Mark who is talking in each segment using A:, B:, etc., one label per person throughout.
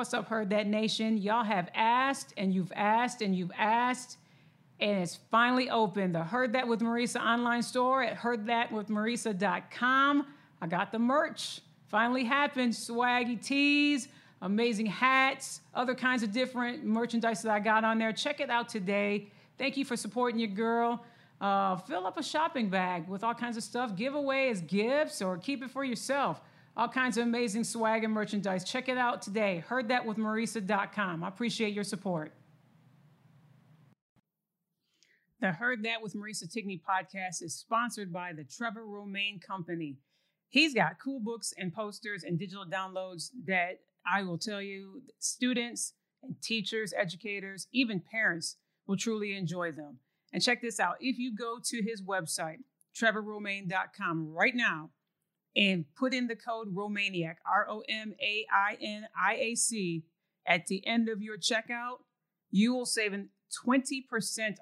A: What's up, Heard That Nation? Y'all have asked and you've asked and you've asked, and it's finally open. The Heard That with Marisa online store at heardthatwithmarisa.com. I got the merch. Finally happened. Swaggy tees, amazing hats, other kinds of different merchandise that I got on there. Check it out today. Thank you for supporting your girl. Uh, fill up a shopping bag with all kinds of stuff. Give away as gifts or keep it for yourself all kinds of amazing swag and merchandise. Check it out today. HeardThatWithMarisa.com. I appreciate your support. The Heard That with Marisa Tigney podcast is sponsored by the Trevor Romaine Company. He's got cool books and posters and digital downloads that I will tell you students and teachers, educators, even parents will truly enjoy them. And check this out if you go to his website, trevorromaine.com, right now, and put in the code Romainiac, R O M A I N I A C, at the end of your checkout, you will save 20%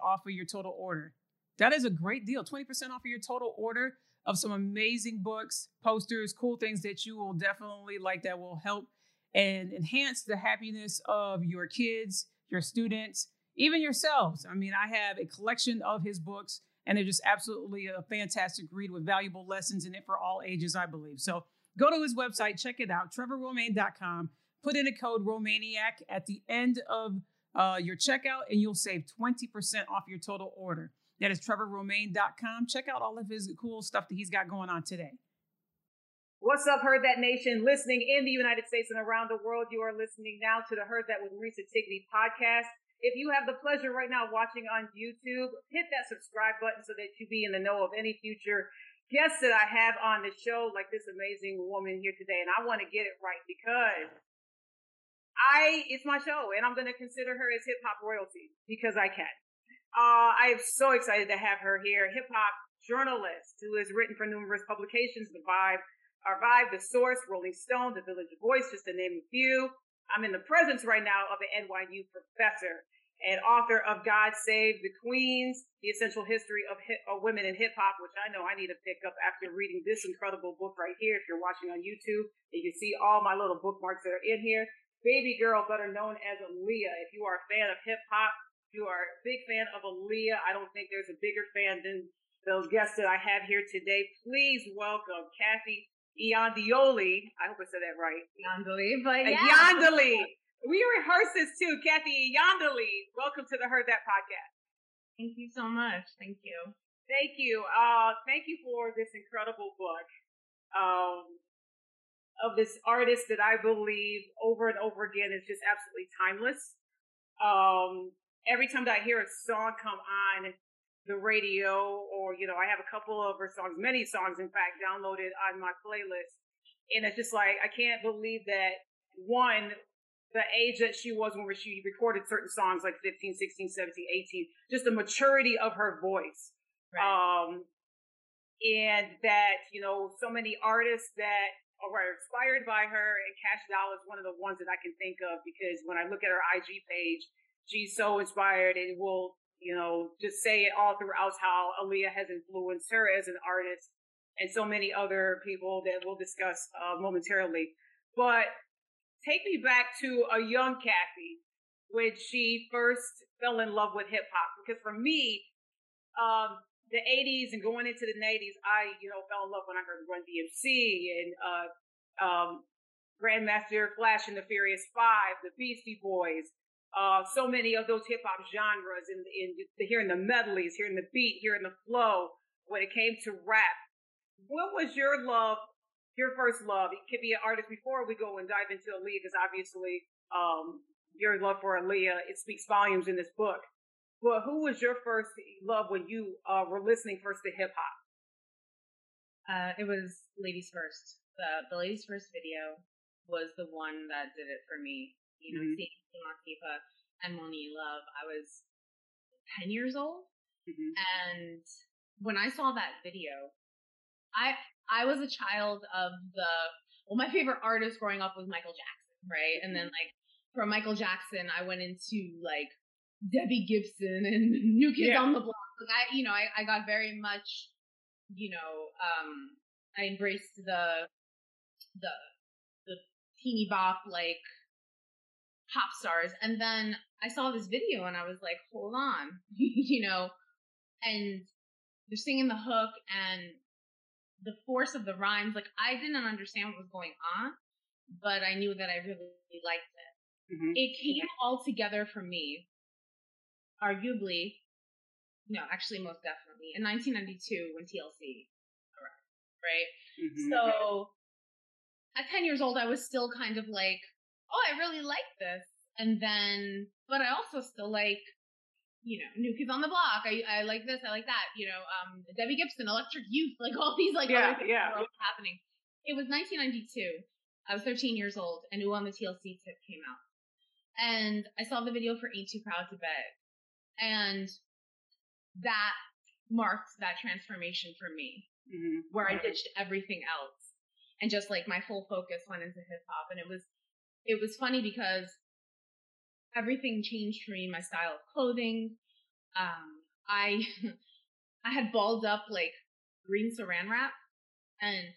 A: off of your total order. That is a great deal 20% off of your total order of some amazing books, posters, cool things that you will definitely like that will help and enhance the happiness of your kids, your students, even yourselves. I mean, I have a collection of his books and they're just absolutely a fantastic read with valuable lessons in it for all ages, I believe. So go to his website, check it out, trevorromaine.com. Put in a code Romainiac at the end of uh, your checkout, and you'll save 20% off your total order. That is trevorromaine.com. Check out all of his cool stuff that he's got going on today.
B: What's up, Heard That Nation? Listening in the United States and around the world, you are listening now to the Heard That with Marisa Tigney podcast. If you have the pleasure right now watching on YouTube, hit that subscribe button so that you be in the know of any future guests that I have on the show, like this amazing woman here today. And I want to get it right because I, it's my show and I'm going to consider her as hip hop royalty because I can. Uh, I am so excited to have her here. Hip hop journalist who has written for numerous publications, The Vibe, Our Vibe, The Source, Rolling Stone, The Village Voice, just to name a few. I'm in the presence right now of an NYU professor and author of God Save the Queens, The Essential History of, of Women in Hip Hop, which I know I need to pick up after reading this incredible book right here. If you're watching on YouTube, you can see all my little bookmarks that are in here. Baby Girl, better known as Aaliyah. If you are a fan of hip hop, you are a big fan of Aaliyah. I don't think there's a bigger fan than those guests that I have here today. Please welcome Kathy Iandioli. I hope I said that right.
C: Iandoli, but yeah.
B: Iandoli. We rehearse this too. Kathy Iandoli, welcome to the Heard That podcast.
C: Thank you so much. Thank you.
B: Thank you. Uh, thank you for this incredible book um, of this artist that I believe over and over again is just absolutely timeless. Um, every time that I hear a song come on the radio, or you know, I have a couple of her songs, many songs, in fact, downloaded on my playlist, and it's just like I can't believe that one the age that she was when she recorded certain songs like 15, 16, 17, 18, just the maturity of her voice. Right. Um, and that, you know, so many artists that are inspired by her and Kash Doll is one of the ones that I can think of because when I look at her IG page, she's so inspired and will you know, just say it all throughout how Aaliyah has influenced her as an artist and so many other people that we'll discuss uh, momentarily. But take me back to a young Kathy when she first fell in love with hip hop. Because for me, um, the 80s and going into the 90s, I, you know, fell in love when I heard Run DMC and uh, um, Grandmaster Flash and the Furious Five, the Beastie Boys, uh, so many of those hip hop genres, in, and hearing the medleys, hearing the beat, hearing the flow. When it came to rap, what was your love, your first love? It could be an artist before we go and dive into Aaliyah, because obviously um, your love for Aaliyah, it speaks volumes in this book. But who was your first love when you uh, were listening first to hip hop?
C: Uh, it was Ladies First. The, the Ladies First video was the one that did it for me. You know, mm-hmm. seeing Latifah and Monie Love, I was 10 years old. Mm-hmm. And when I saw that video, I I was a child of the well, my favorite artist growing up was Michael Jackson, right? And then mm-hmm. like from Michael Jackson, I went into like Debbie Gibson and New Kids yeah. on the Block. Like I, you know, I, I got very much, you know, um, I embraced the, the, the teeny bop, like, pop stars. And then I saw this video and I was like, hold on, you know, and they're singing the hook and the force of the rhymes. Like, I didn't understand what was going on, but I knew that I really liked it. Mm-hmm. It came all together for me arguably, no, actually, most definitely in 1992 when TLC arrived, right? Mm-hmm. So at 10 years old, I was still kind of like, oh, I really like this. And then, but I also still like, you know, New Kids on the Block. I, I like this, I like that. You know, um, Debbie Gibson, Electric Youth, like all these like
B: yeah, yeah.
C: happening. It was 1992. I was 13 years old, and Ooh on the TLC tip came out. And I saw the video for Ain't Too Proud to Beg. And that marked that transformation for me, mm-hmm. where I ditched everything else and just like my full focus went into hip hop. And it was, it was funny because everything changed for me. My style of clothing. Um, I, I had balled up like green saran wrap and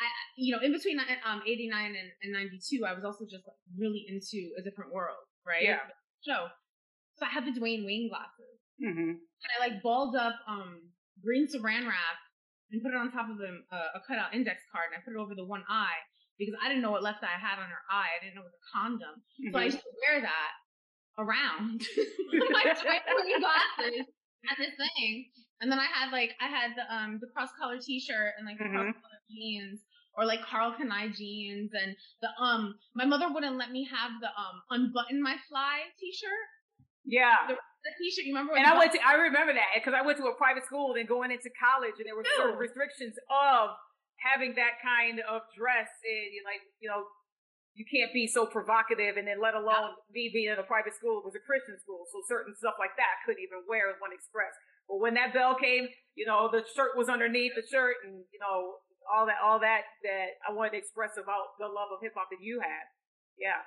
C: I, you know, in between um, 89 and, and 92, I was also just like really into a different world, right?
B: Yeah.
C: So so I had the Dwayne Wayne glasses. Mm-hmm. And I like balled up um, green saran wrap and put it on top of a, a cutout index card and I put it over the one eye because I didn't know what left eye I had on her eye. I didn't know it was a condom. Mm-hmm. So I mm-hmm. used to wear that around my Dwayne glasses and this thing. And then I had like I had the um the cross collar t shirt and like the mm-hmm. cross collar jeans or like Karl Kani jeans and the um my mother wouldn't let me have the um unbutton my fly t shirt
B: yeah.
C: The, the t-shirt, you remember?
B: And I went to, I remember that because I went to a private school and going into college and there were certain restrictions of having that kind of dress and you like, you know, you can't be so provocative and then let alone me being in a private school, it was a Christian school. So certain stuff like that couldn't even wear one express. But when that bell came, you know, the shirt was underneath the shirt and, you know, all that, all that, that I wanted to express about the love of hip hop that you had. Yeah.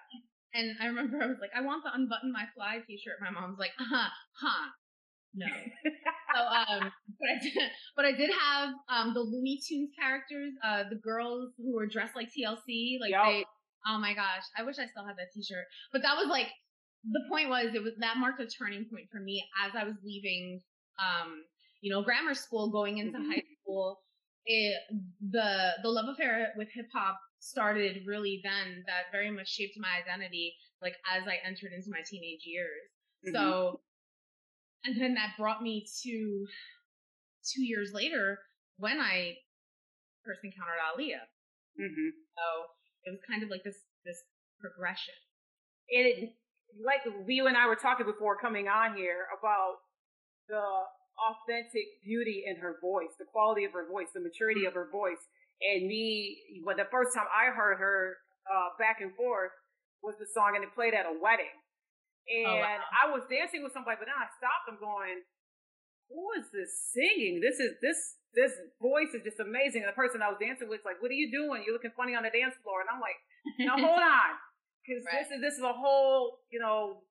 C: And I remember I was like, I want the unbutton my fly t-shirt. My mom's like, uh huh, huh. No. so, um, but I did, but I did have, um, the Looney Tunes characters, uh, the girls who were dressed like TLC, like yep. they, oh my gosh, I wish I still had that t-shirt. But that was like, the point was, it was, that marked a turning point for me as I was leaving, um, you know, grammar school, going into mm-hmm. high school. It, the, the love affair with hip hop started really then that very much shaped my identity like as I entered into my teenage years. Mm-hmm. So and then that brought me to two years later when I first encountered Aaliyah. Mm-hmm. So it was kind of like this this progression.
B: It like you and I were talking before coming on here about the authentic beauty in her voice, the quality of her voice, the maturity mm-hmm. of her voice. And me, when the first time I heard her uh, back and forth was the song, and it played at a wedding. And oh, wow. I was dancing with somebody, but then I stopped. I'm going, "Who is this singing? This is this this voice is just amazing." And the person I was dancing with was like, "What are you doing? You're looking funny on the dance floor." And I'm like, "Now hold on, because right. this is this is a whole you know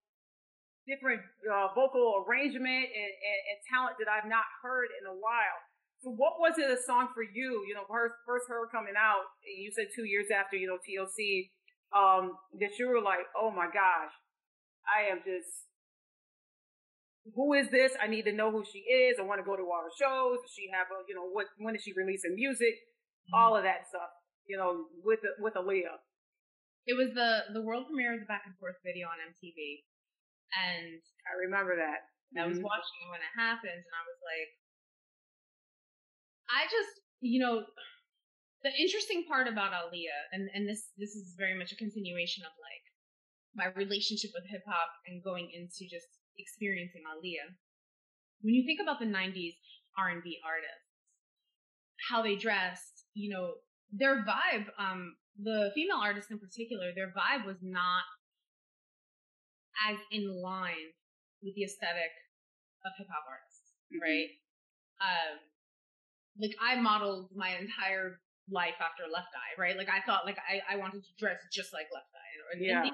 B: different uh, vocal arrangement and, and, and, talent that I've not heard in a while. So what was it a song for you? You know, first, first her coming out, you said two years after, you know, TLC, um, that you were like, oh my gosh, I am just, who is this? I need to know who she is. I want to go to all her shows. Does she have a, you know, what, when is she releasing music? Mm-hmm. All of that stuff, you know, with, with Aaliyah.
C: It was the, the world premiere of the back and forth video on MTV. And
B: I remember that.
C: I was mm-hmm. watching it when it happened and I was like, I just, you know, the interesting part about Aaliyah, and, and this, this is very much a continuation of like my relationship with hip hop and going into just experiencing Aaliyah. When you think about the 90s R&B artists, how they dressed, you know, their vibe, um, the female artists in particular, their vibe was not as in line with the aesthetic of hip hop artists, mm-hmm. right? Um, like I modeled my entire life after Left Eye, right? Like I thought like I, I wanted to dress just like Left Eye, and,
B: yeah.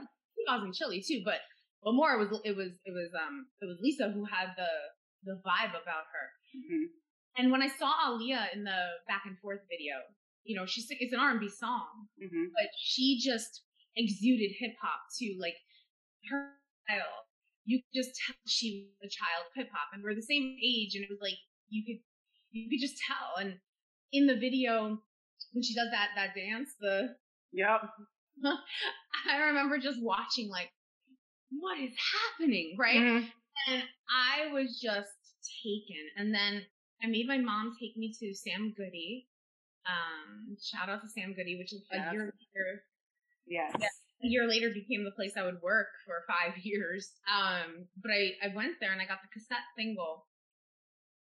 C: And I was in Chili too, but but more it was it was it was um it was Lisa who had the the vibe about her. Mm-hmm. And when I saw Aaliyah in the back and forth video, you know, she's it's an R and B song, mm-hmm. but she just exuded hip hop too. Like her style, you could just tell she was a child of hip hop, and we're the same age, and it was like you could you could just tell. And in the video, when she does that that dance, the
B: yep,
C: I remember just watching like, what is happening, right? Mm-hmm. And I was just taken. And then I made my mom take me to Sam Goody. Um, shout out to Sam Goody, which is yes. a year later.
B: Yes.
C: Yeah, a year later became the place I would work for five years. Um, but I, I went there and I got the cassette single.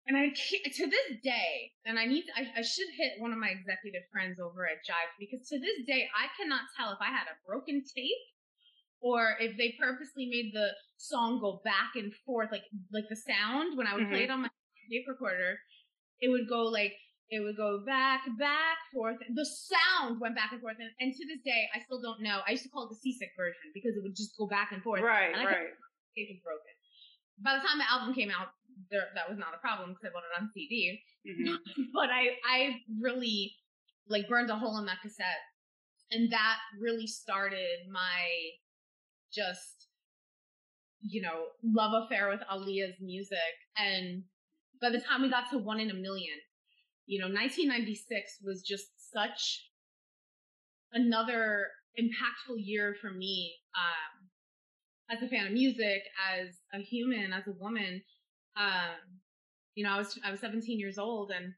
C: And I to this day, and I need I, I should hit one of my executive friends over at Jive because to this day I cannot tell if I had a broken tape or if they purposely made the song go back and forth, like like the sound when I would mm-hmm. play it on my tape recorder, it would go like it would go back, back, forth. The sound went back and forth. And, and, to this day, I still don't know. I used to call it the seasick version because it would just go back and forth.
B: Right,
C: and
B: I right.
C: It was broken. By the time the album came out, there, that was not a problem because I bought it on CD. Mm-hmm. but I, I really like burned a hole in that cassette. And that really started my just, you know, love affair with Aaliyah's music. And by the time we got to One in a Million, you know, 1996 was just such another impactful year for me um, as a fan of music, as a human, as a woman. Um, you know, I was I was 17 years old, and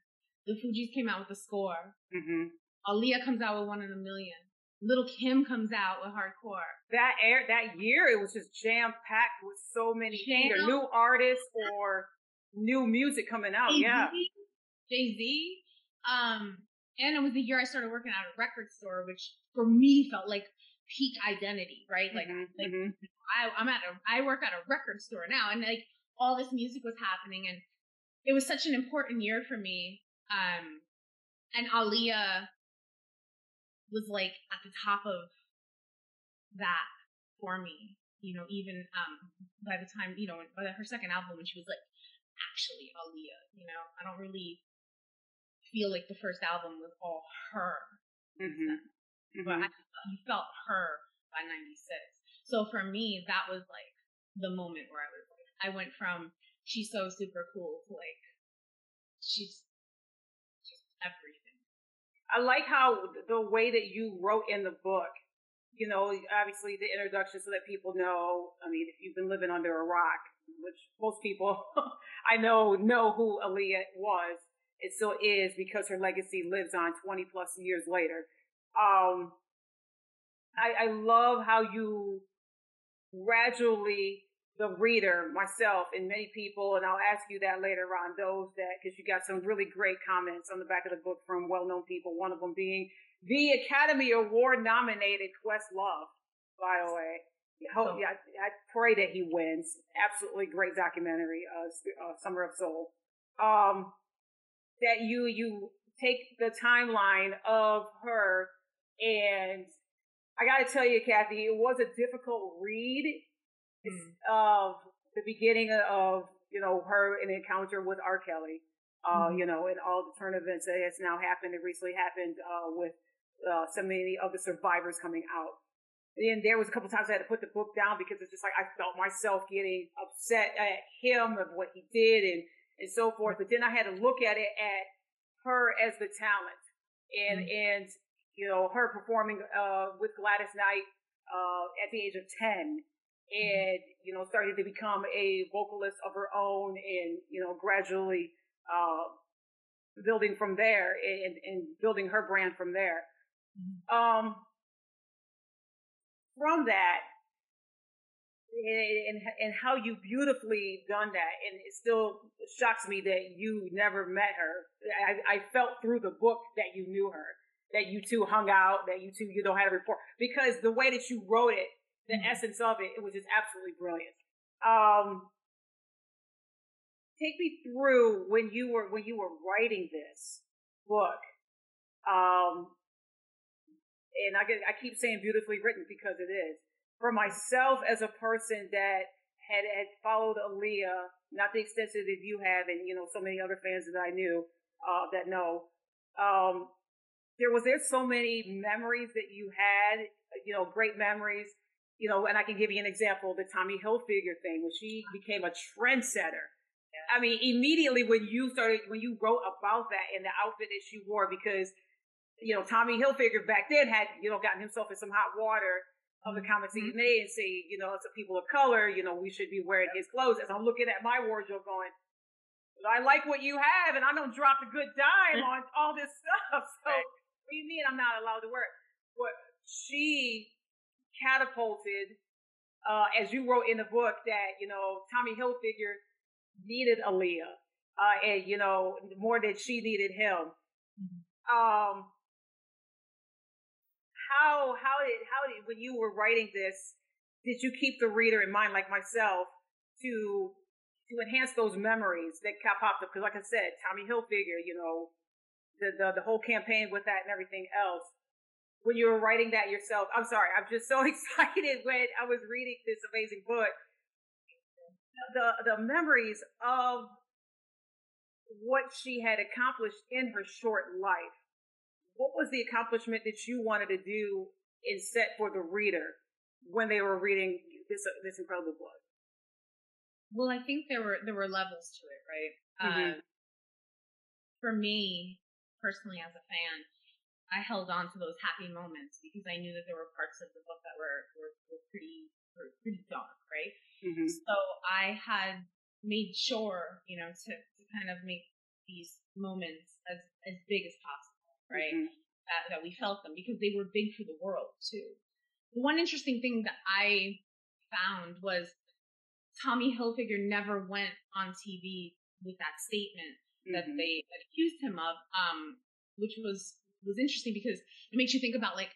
C: the Fugees came out with the score. Mm-hmm. Aaliyah comes out with One in a Million. Lil' Kim comes out with Hardcore.
B: That air that year, it was just jam packed with so many either new artists or new music coming out. Yeah,
C: Jay Z. Um, and it was the year I started working at a record store, which for me felt like peak identity, right? Like, mm-hmm, like mm-hmm. I, I'm at a, I work at a record store now, and like all this music was happening, and it was such an important year for me. Um, and Aaliyah was like at the top of that for me. You know, even um, by the time you know, by her second album, when she was like actually Aaliyah. You know, I don't really feel like the first album was all her. Mm-hmm. Mm-hmm. But I, you felt her by 96. So for me, that was like the moment where I was I went from she's so super cool to like, she's just everything.
B: I like how the way that you wrote in the book, you know, obviously the introduction so that people know, I mean, if you've been living under a rock, which most people I know know who Aaliyah was, it still is because her legacy lives on 20 plus years later. Um, I, I love how you gradually, the reader, myself, and many people, and I'll ask you that later on, those that, because you got some really great comments on the back of the book from well known people, one of them being the Academy Award nominated Questlove, by the way. Hope, yeah, I, I, pray that he wins. Absolutely great documentary, uh, uh, Summer of Soul. Um, that you you take the timeline of her and I got to tell you, Kathy, it was a difficult read mm. of the beginning of you know her an encounter with R. Kelly. Uh, mm-hmm. you know, and all the turn events that has now happened. It recently happened uh, with uh, so many of the survivors coming out. And there was a couple times I had to put the book down because it's just like I felt myself getting upset at him of what he did and and so forth. But then I had to look at it at her as the talent and mm-hmm. and you know her performing uh, with Gladys Knight uh, at the age of ten and you know started to become a vocalist of her own and you know gradually uh, building from there and, and, building her brand from there mm-hmm. um, from that and, and how you beautifully done that and it still shocks me that you never met her I, I felt through the book that you knew her that you two hung out that you two you know had a report because the way that you wrote it the essence of it. It was just absolutely brilliant. Um, take me through when you were when you were writing this book. Um, and I get, I keep saying beautifully written because it is. For myself as a person that had had followed Aaliyah, not the extensive that you have, and you know so many other fans that I knew uh, that know. Um, there was there so many memories that you had, you know, great memories you know, and I can give you an example, the Tommy Hilfiger thing, when she became a trendsetter. I mean, immediately when you started, when you wrote about that and the outfit that she wore, because, you know, Tommy Hilfiger back then had, you know, gotten himself in some hot water of the mm-hmm. comments he made and say, you know, it's a people of color, you know, we should be wearing his clothes. As I'm looking at my wardrobe going, I like what you have and I don't drop a good dime on all this stuff. So what do you mean I'm not allowed to wear it? But she catapulted, uh, as you wrote in the book, that, you know, Tommy Hilfiger needed Aaliyah, uh, and, you know, more than she needed him. Mm-hmm. Um, how, how did, how did, when you were writing this, did you keep the reader in mind, like myself, to, to enhance those memories that popped up? Because like I said, Tommy Hilfiger, you know, the, the, the whole campaign with that and everything else when you were writing that yourself. I'm sorry, I'm just so excited when I was reading this amazing book. The the memories of what she had accomplished in her short life. What was the accomplishment that you wanted to do and set for the reader when they were reading this this incredible book?
C: Well, I think there were there were levels to it, right? Mm-hmm. Uh, for me personally, as a fan, I held on to those happy moments because I knew that there were parts of the book that were were, were pretty were pretty dark, right? Mm-hmm. So I had made sure, you know, to, to kind of make these moments as as big as possible, right? Mm-hmm. That that we felt them because they were big for the world too. The one interesting thing that I found was Tommy Hilfiger never went on TV with that statement mm-hmm. that they accused him of, um, which was was interesting because it makes you think about like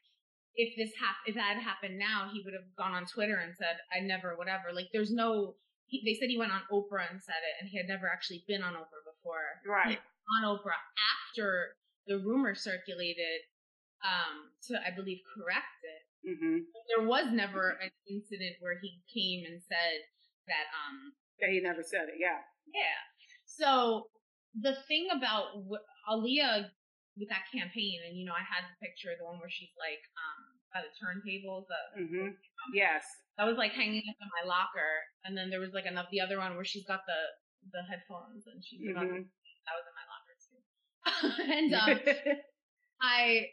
C: if this hap- if that had happened now, he would have gone on Twitter and said, "I never, whatever." Like, there's no. He, they said he went on Oprah and said it, and he had never actually been on Oprah before.
B: Right.
C: on Oprah after the rumor circulated um, to, I believe, correct it. Mm-hmm. There was never an incident where he came and said that. um
B: That he never said it. Yeah.
C: Yeah. So the thing about Aaliyah with that campaign, and you know, I had the picture, the one where she's like um by the turntables. The,
B: mm-hmm. Yes,
C: that was like hanging up in my locker, and then there was like another the other one where she's got the the headphones and she's mm-hmm. about to, that was in my locker too. and um, I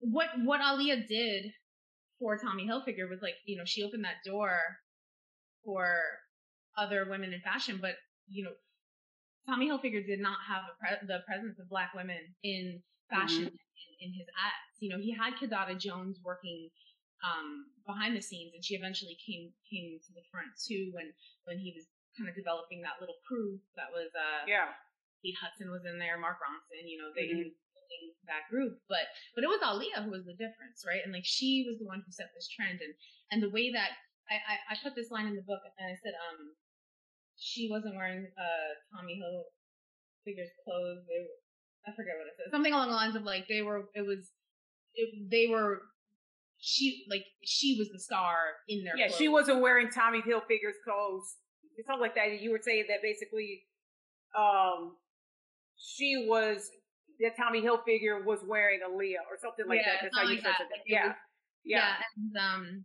C: what what Aaliyah did for Tommy Hilfiger was like you know she opened that door for other women in fashion, but you know Tommy Hilfiger did not have pre- the presence of black women in fashion mm-hmm. in, in, his ads. You know, he had Kidada Jones working um, behind the scenes, and she eventually came came to the front too when when he was kind of developing that little crew that was uh
B: yeah.
C: Pete Hudson was in there, Mark Ronson, you know, they mm-hmm. that group. But but it was Aaliyah who was the difference, right? And like she was the one who set this trend and and the way that I, I, I put this line in the book and I said, um, she wasn't wearing uh Tommy Hilfiger's clothes. They, I forget what it said. Something along the lines of like they were. It was. It, they were she like she was the star in their
B: yeah
C: clothes.
B: she wasn't wearing tommy hilfiger's clothes something like that you were saying that basically um she was that tommy hilfiger was wearing Aaliyah or something like
C: Yeah,
B: that that's how you
C: like
B: said
C: that. Like,
B: yeah
C: was-
B: yeah
C: and um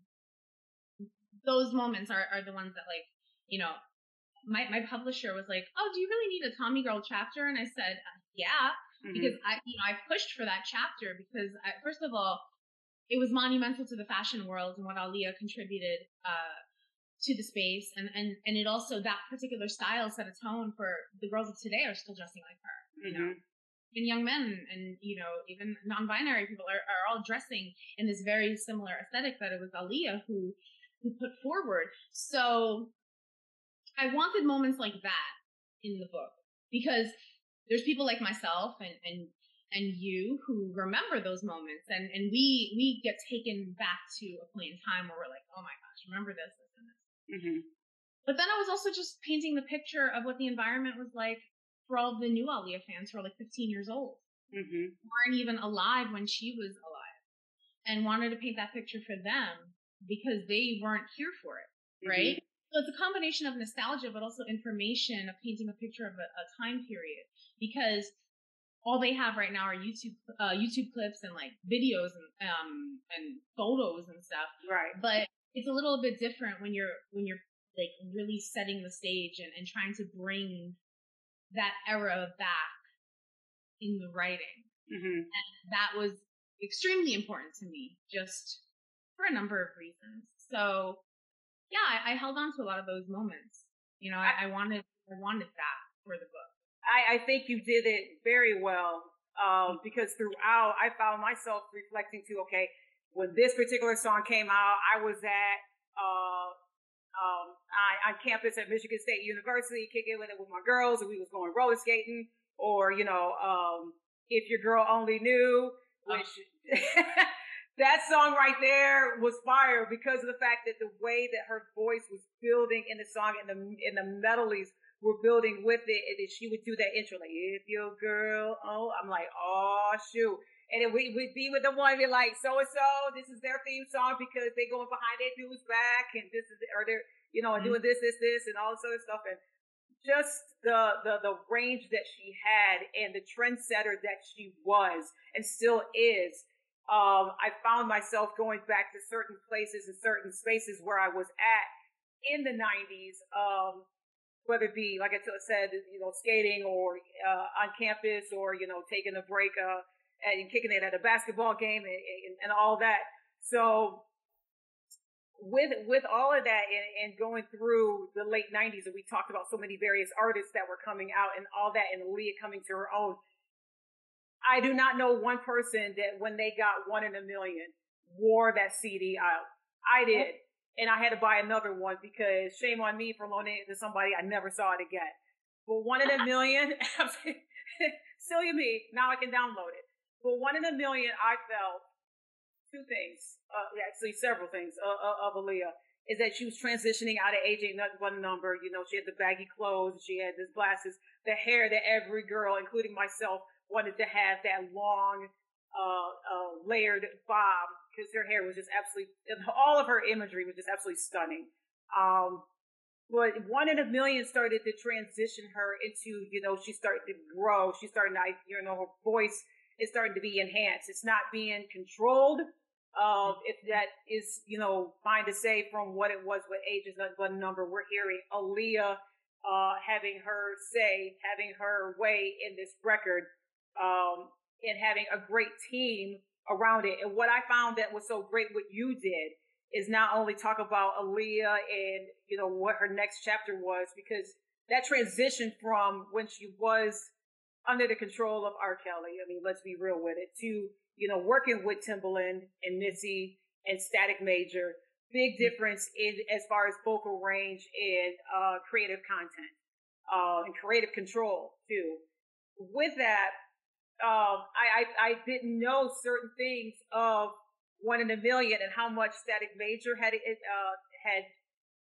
C: those moments are, are the ones that like you know my my publisher was like oh do you really need a tommy girl chapter and i said uh, yeah
B: Mhm.
C: because i you know i pushed for that chapter because I, first of all it was monumental to the fashion world and what Aaliyah contributed uh to the space and and and it also that particular style set a tone for the girls of today are still dressing like her you know and young men and you know even non-binary people are, are all dressing in this very similar aesthetic that it was Aaliyah who who put forward. So I wanted moments like that in the book because there's people like myself and and and you who remember those moments and and we we get taken back to a point in time where we're like oh my gosh remember this this and this
B: Mhm.
C: but then I was also just painting the picture of what the environment was like for all the new Aaliyah fans who are like 15 years old
B: Mhm.
C: weren't even alive when she was alive and wanted to paint that picture for them because they weren't here for it, right? So it's a combination of nostalgia, but also information of painting a picture of a, a time period because all they have right now are YouTube uh, YouTube clips and like videos and um and photos and stuff.
B: right
C: But it's a little bit different when you're when you're like really setting the stage and, and trying to bring that era back in the writing
B: Mhm.
C: that was extremely important to me, just for a number of reasons. So, yeah, I, I held on to a lot of those moments. You know, I, I wanted, I wanted that for the book.
B: I, I think you did it very well um, because throughout I found myself reflecting to okay when this particular song came out I was at uh, um, I, on campus at Michigan State University kicking with it with my girls and we was going roller skating or you know um, if your girl only knew which that song right there was fire because of the fact that the way that her voice was building in the song and the in the melodies were building with it, and then she would do that intro like "If your girl," oh, I'm like, oh shoot, and then we would be with the one be like, so and so, this is their theme song because they going behind their dude's back, and this is or they're you know mm-hmm. doing this, this, this, and all this other stuff, and just the the the range that she had and the trendsetter that she was and still is. Um, I found myself going back to certain places and certain spaces where I was at in the 90s, um, whether it be, like I said, you know, skating or uh, on campus or, you know, taking a break uh, and kicking it at a basketball game and, and, and all that. So with with all of that and, and going through the late 90s and we talked about so many various artists that were coming out and all that and Aaliyah coming to her own I do not know one person that when they got one in a million wore that CD out. I did. And I had to buy another one because shame on me for loaning it to somebody I never saw it again. But one in a million, silly me, now I can download it. But one in a million, I felt two things, uh, actually several things uh, uh, of Aaliyah is that she was transitioning out of age ain't nothing but a number. You know, she had the baggy clothes, she had the glasses, the hair that every girl, including myself, wanted to have that long, uh, uh, layered bob because her hair was just absolutely, all of her imagery was just absolutely stunning. Um, but one in a million started to transition her into, you know, she started to grow. She started to, you know, her voice is starting to be enhanced. It's not being controlled. Uh, if that is, you know, fine to say from what it was with age is not one number. We're hearing Aaliyah, uh, having her say, having her way in this record, um, and having a great team around it. And what I found that was so great, what you did, is not only talk about Aaliyah and you know what her next chapter was, because that transition from when she was under the control of R. Kelly, I mean, let's be real with it, to you know working with Timbaland and Missy and Static Major, big difference in as far as vocal range and uh, creative content uh, and creative control too. With that, um, I, I I didn't know certain things of one in a million and how much Static Major had uh, had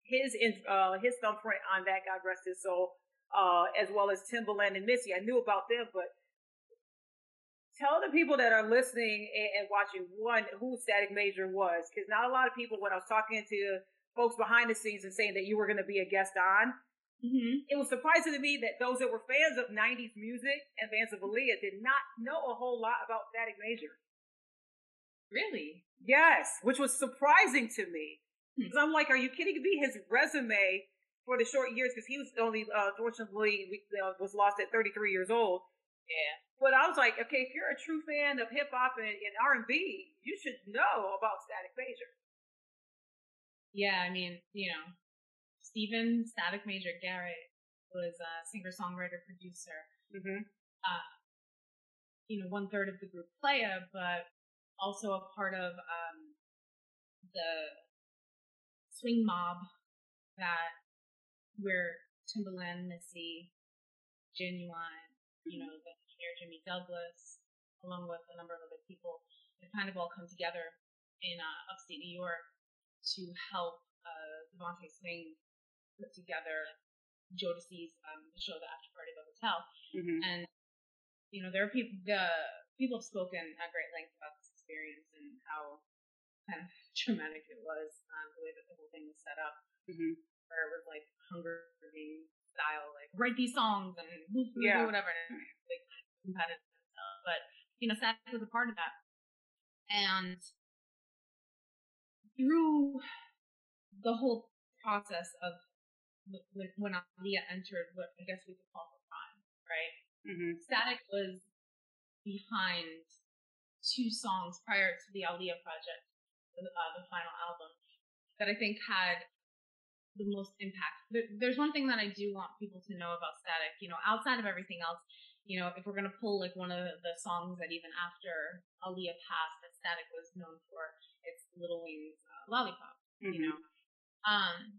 B: his uh, his thumbprint on that. God rest his soul. Uh, as well as Timbaland and Missy, I knew about them, but tell the people that are listening and, and watching one who Static Major was, because not a lot of people. When I was talking to folks behind the scenes and saying that you were going to be a guest on,
C: Mm-hmm.
B: it was surprising to me that those that were fans of '90s music and fans of Aaliyah did not know a whole lot about Static Major.
C: Really?
B: Yes, which was surprising to me.
C: Hmm.
B: Because I'm like, are you kidding me? His resume for the short years, because he was only, uh, fortunately, we- uh, was lost at 33 years old.
C: Yeah.
B: But I was like, okay, if you're a true fan of hip hop and, and R and B, you should know about Static Major.
C: Yeah, I mean, you know, Stephen Static Major Garrett was a singer songwriter producer.
B: Mm-hmm.
C: you know, one third of the group Playa, but also a part of um, the swing mob that where Timbaland, Missy, Ginuwine, you know, the engineer Jimmy Douglas, along with a number of other people, have kind of all come together in uh, upstate New York to help uh, DeVante Swing put together Jodeci's um, the show, The After Party at the Hotel
B: Mm-hmm.
C: and you know there are people the people have spoken at great length about this experience and how kind of traumatic it was um, the way that the whole thing was set up
B: Mm-hmm.
C: where it was like Hunger Games style like write these songs and
B: Yeah.
C: woo, whatever and like competitive stuff but you know Static was a part of that and through the whole process of when, when Aaliyah entered what I guess we could call her prime right
B: Mm-hmm.
C: Static was behind two songs prior to the Aaliyah project, the, uh, the final album, that I think had the most impact. There, there's one thing that I do want people to know about Static. You know, outside of everything else, you know, if we're gonna pull like one of the songs that even after Aaliyah passed, that Static was known for, it's Lil Wayne's uh, "Lollipop." You know, um,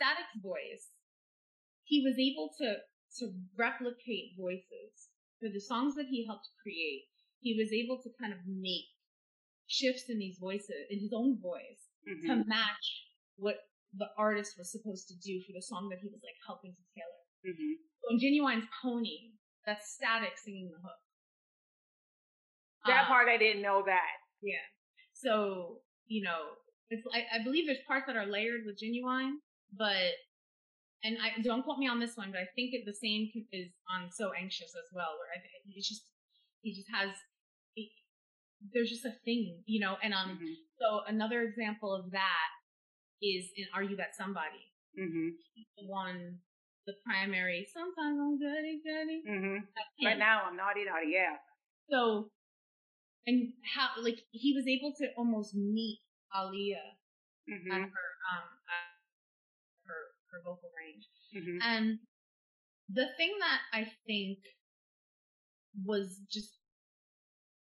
C: Static's voice, he was able to to replicate voices for the songs that he helped create. He was able to kind of make shifts in these voices, in his own voice,
B: Mm-hmm.
C: to match what the artist was supposed to do for the song that he was like helping to tailor.
B: Mm-hmm.
C: So in Ginuwine's Pony, that's Static singing the hook.
B: That
C: Um,
B: part I didn't know that.
C: yeah. So, you know, it's I, I believe there's parts that are layered with Ginuwine, but and I don't quote me on this one, but I think it, the same is on So Anxious as well, where I, it's just he just has it, there's just a thing, you know. And um,
B: Mm-hmm.
C: so another example of that is in Are You That Somebody?
B: Mm-hmm.
C: The one, the primary. Sometimes I'm goody goody.
B: Mm-hmm. Now, I'm naughty, naughty. Yeah.
C: So, and how like he was able to almost meet Aaliyah
B: Mm-hmm.
C: at her um her vocal range.
B: Mm-hmm.
C: And the thing that I think was just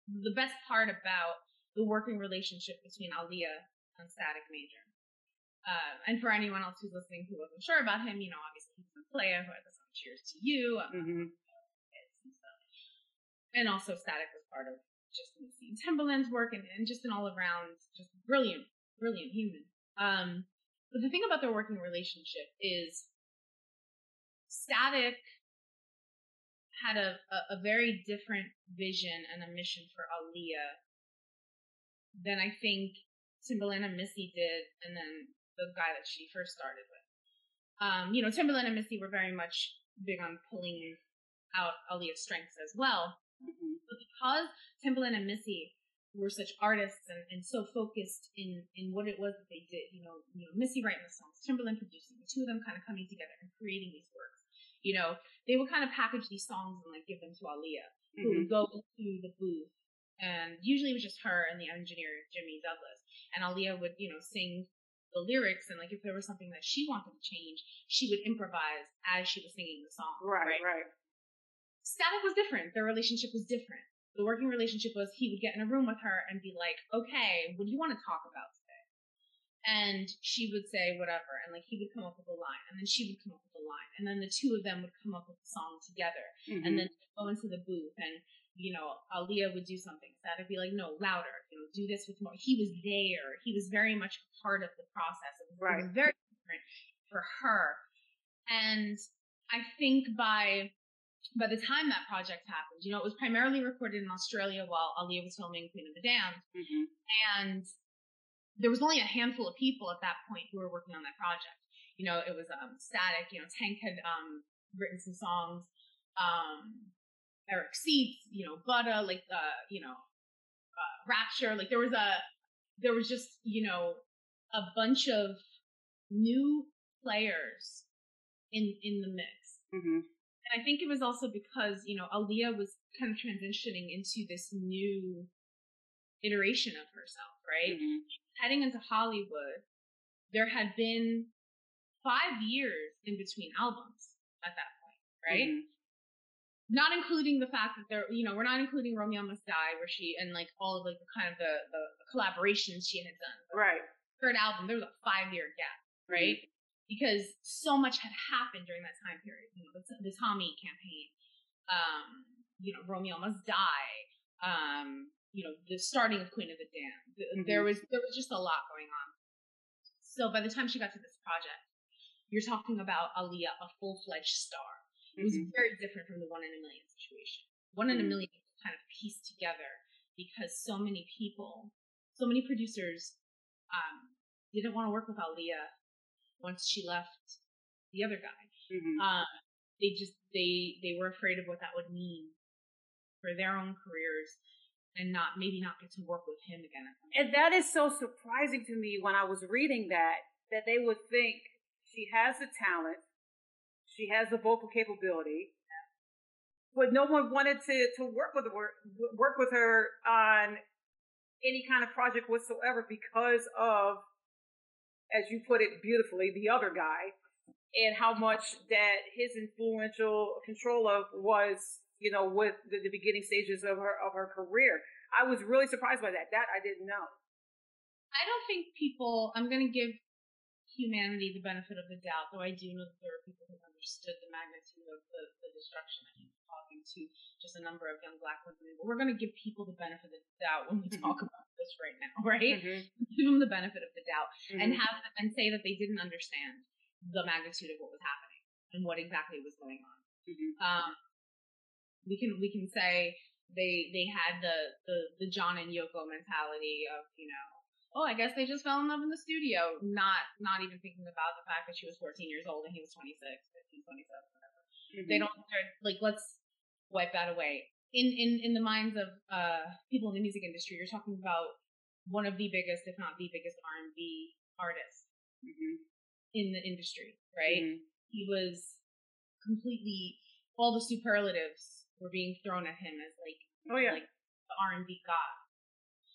C: the best part about the working relationship between Aaliyah and Static Major. Uh, and for anyone else who's listening who wasn't sure about him, you know, obviously he's a Playa who had the song Cheers to You, um,
B: Mm-hmm.
C: and also Static was part of just Timbaland's work and, and just an all around just brilliant, brilliant human. Um, but the thing about their working relationship is Static had a, a, a very different vision and a mission for Aaliyah than I think Timbaland and Missy did, and then the guy that she first started with. Um, you know, Timbaland and Missy were very much big on pulling out Aaliyah's strengths as well.
B: Mm-hmm.
C: But because Timbaland and Missy were such artists and, and so focused in, in what it was that they did, you know, you know, Missy writing the songs, Timbaland producing, the two of them kind of coming together and creating these works. You know, they would kind of package these songs and like give them to Aaliyah, who would mm-hmm. go to the booth. And usually it was just her and the engineer, Jimmy Douglas. And Aaliyah would, you know, sing the lyrics and like if there was something that she wanted to change, she would improvise as she was singing the song.
B: Right, right.
C: Static was different. Their relationship was different. The working relationship was he would get in a room with her and be like, okay, what do you want to talk about today? And she would say whatever, and like he would come up with a line, and then she would come up with a line, and then the two of them would come up with a song together,
B: Mm-hmm.
C: and then go into the booth, and you know, Aaliyah would do something. Static would be like, no, louder, you know, do this with more. He was there. He was very much part of the process. It was, it was
B: Right.
C: very different for her, and I think by by the time that project happened, you know, it was primarily recorded in Australia while Aaliyah was filming Queen of the Damned.
B: Mm-hmm.
C: And there was only a handful of people at that point who were working on that project. You know, it was um, Static, you know, Tank had um, written some songs, um, Eric Seats, you know, Butter, like, uh, you know, uh, Rapture. Like, there was a, there was just, you know, a bunch of new players in in the mix.
B: Mm-hmm.
C: And I think it was also because, you know, Aaliyah was kind of transitioning into this new iteration of herself, right?
B: Mm-hmm.
C: Heading into Hollywood, there had been five years in between albums at that point, right?
B: Mm-hmm.
C: Not including the fact that there, you know, we're not including Romeo Must Die, where she and like all of like the kind of the, the, the collaborations she had done.
B: Right.
C: Third album, there was a five year gap, right? Because so much had happened during that time period. You know, the, the Tommy campaign, um, you know, Romeo Must Die, um, you know, the starting of Queen of the Damned.
B: Mhm.
C: There was there was just a lot going on. So by the time she got to this project, you're talking about Aaliyah, a full fledged star. It was
B: Mhm.
C: very different from the one in a million situation. One in a
B: Mhm.
C: million kind of pieced together because so many people, so many producers, um, didn't want to work with Aaliyah once she left the other guy.
B: Mm-hmm.
C: Um, they just they they were afraid of what that would mean for their own careers and not maybe not get to work with him again.
B: And that is so surprising to me when I was reading that, that they would think she has the talent, she has the vocal capability, but no one wanted to, to work with her, work with her on any kind of project whatsoever because of, as you put it beautifully, the other guy and how much that his influential control of was, you know, with the, the beginning stages of her of her career. I was really surprised by that. That I didn't know.
C: I don't think people. I'm going to give humanity the benefit of the doubt, though I do know that there are people who understood the magnitude of the, the destruction. I think talking to just a number of young black women, but we're going to give people the benefit of the doubt when we talk about this right now, right? Give them the benefit of the doubt and have them, and say that they didn't understand the magnitude of what was happening and what exactly was going on.
B: Mhm.
C: Um, we can we can say they they had the the the John and Yoko mentality of you know oh I guess they just fell in love in the studio not not even thinking about the fact that she was 14 years old and he was 26 15 27 whatever
B: Mm-hmm.
C: they don't they're like let's wipe that away in in in the minds of uh people in the music industry you're talking about one of the biggest if not the biggest R&B artist
B: Mhm.
C: in the industry right
B: Mhm.
C: he was completely all the superlatives were being thrown at him as like
B: Oh yeah.
C: like the R and B god.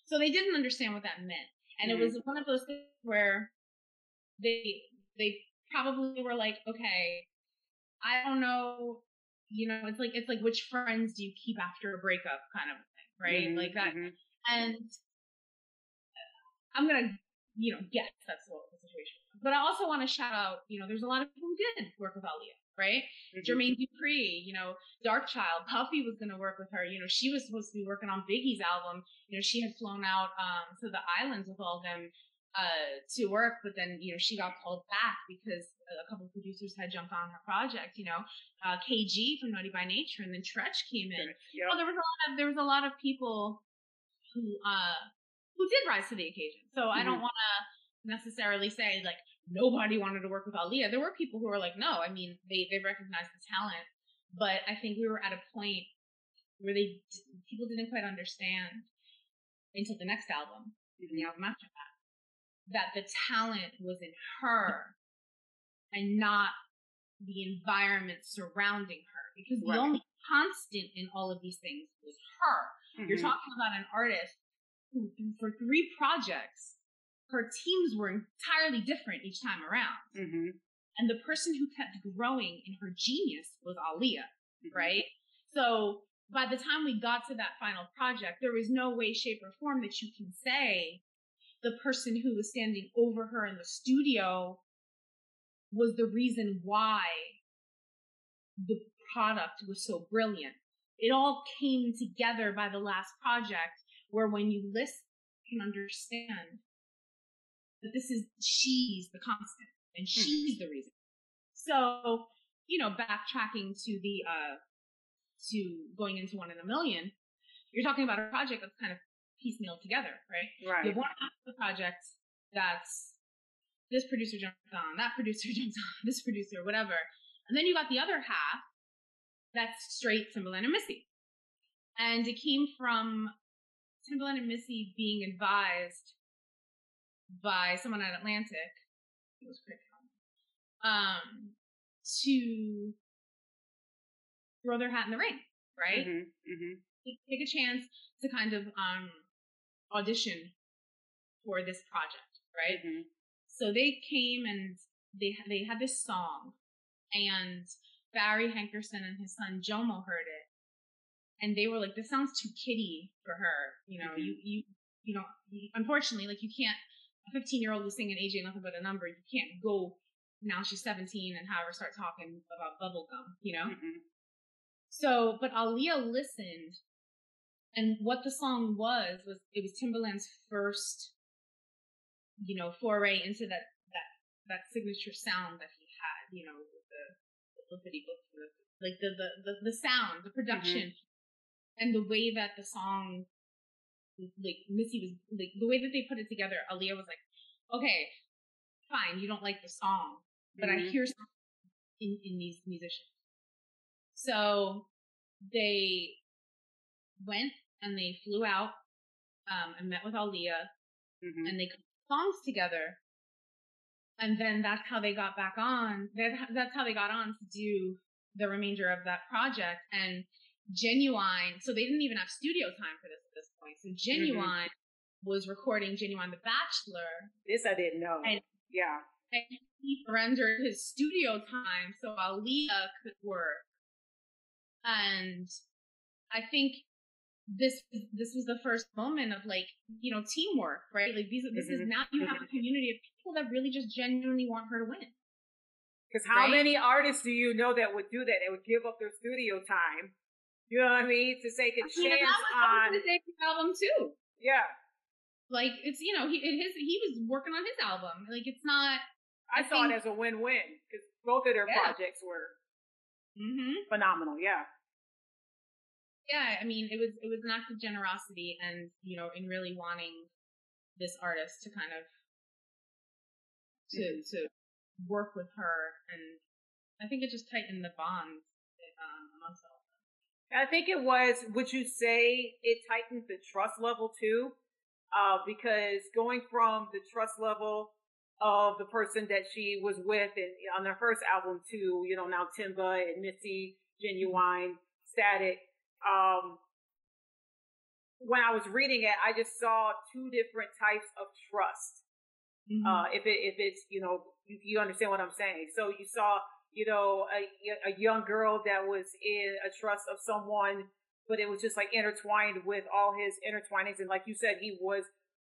C: So they didn't understand what that meant, and
B: Mhm.
C: it was one of those things where they they probably were like, okay, I don't know, you know, it's like it's like which friends do you keep after a breakup kind of thing, right?
B: Mhm.
C: Like that,
B: Mhm.
C: and I'm gonna, you know, guess that's what the situation was. But I also want to shout out, you know, there's a lot of people who did work with Aaliyah, right?
B: Mhm.
C: Jermaine Dupri, you know, Darkchild, Puffy was gonna work with her. You know, she was supposed to be working on Biggie's album. You know, she had flown out um to the islands with all them uh to work, but then you know she got called back because a couple of producers had jumped on her project. You know, uh, Kay Gee from Naughty by Nature, and then Treach came in.
B: Yep.
C: Well, there was a lot of there was a lot of people who uh who did rise to the occasion. So I don't
B: Mhm.
C: want to necessarily say like nobody wanted to work with Aaliyah. There were people who were like, no, I mean they they recognized the talent, but I think we were at a point where they people didn't quite understand until the next album and the album after that that the talent was in her and not the environment surrounding her because the only constant in all of these things was her. You're
B: Mhm.
C: talking about an artist who, for three projects, her teams were entirely different each time around.
B: Mhm.
C: And the person who kept growing in her genius was Aaliyah,
B: Mhm.
C: right? So by the time we got to that final project, there was no way, shape, or form that you can say the person who was standing over her in the studio was the reason why the product was so brilliant. It all came together by the last project where when you listen, you can understand that this is, she's the constant and she's the reason. So, you know, backtracking to the, uh, to going into one in a million, you're talking about a project that's kind of piecemeal together, right?
B: Right.
C: You have one half of the project that's this producer jumps on, that producer jumps on, this producer, whatever. And then you got the other half that's straight Timbaland and Missy. And it came from Timbaland and Missy being advised by someone at Atlantic, it was Craig um, to throw their hat in the ring, right?
B: Mhm, mhm.
C: Take a chance to kind of um, audition for this project, right?
B: Mhm.
C: So they came and they they had this song, and Barry Hankerson and his son Jomo heard it, and they were like, "This sounds too kiddie for her." You know,
B: Mhm.
C: you you you know, unfortunately, like you can't. A 15 year old who's singing Age Ain't nothing but a number. You can't go now she's 17 and have her start talking about bubblegum, you know?
B: Mhm.
C: So, but Aaliyah listened, and what the song was was it was Timbaland's first, you know, foray into that that that signature sound that he had, you know, with the the lippity blip, like the the the, the sound, the production, and the way that the song, like Missy was like the way that they put it together. Aaliyah was like, okay, fine, you don't like the song, but I
B: Mhm.
C: hear something in, in these musicians. So they went and they flew out um, and met with Aaliyah
B: Mhm.
C: and they songs together. And then that's how they got back on. That's how they got on to do the remainder of that project. And Ginuwine, so they didn't even have studio time for this at this point. So Ginuwine was recording Ginuwine the Bachelor
B: This I didn't know.
C: And-
B: yeah.
C: and he surrendered his studio time so Aaliyah could work. And I think this this was the first moment of like you know teamwork, right? Like these this is
B: Mhm.
C: now you have a community of people that really just genuinely want her to win.
B: Because how
C: Right?
B: many artists do you know that would do that? They would give up their studio time. You know what I mean? To take a
C: I mean,
B: chance
C: that was,
B: on.
C: debut album too.
B: Yeah.
C: Like it's you know he his he was working on his album. Like it's not.
B: I,
C: I
B: saw it as a win-win because both of their
C: Yeah.
B: projects were
C: Mm-hmm.
B: phenomenal. Yeah.
C: Yeah, I mean, it was it was an act of generosity, and you know, in really wanting this artist to kind of to
B: Mhm.
C: to work with her, and I think it just tightened the bond um, amongst all.
B: I think it was, would you say it tightened the trust level too? Uh, because going from the trust level of the person that she was with and on their first album to, you know, now Timba and Missy, Ginuwine, Static, um, when I was reading it, I just saw two different types of trust. Uh, if it, if it's, you know, you, you understand what I'm saying. So you saw, you know, a, a young girl that was in a trust of someone, but it was just like intertwined with all his intertwinings. And like you said, he was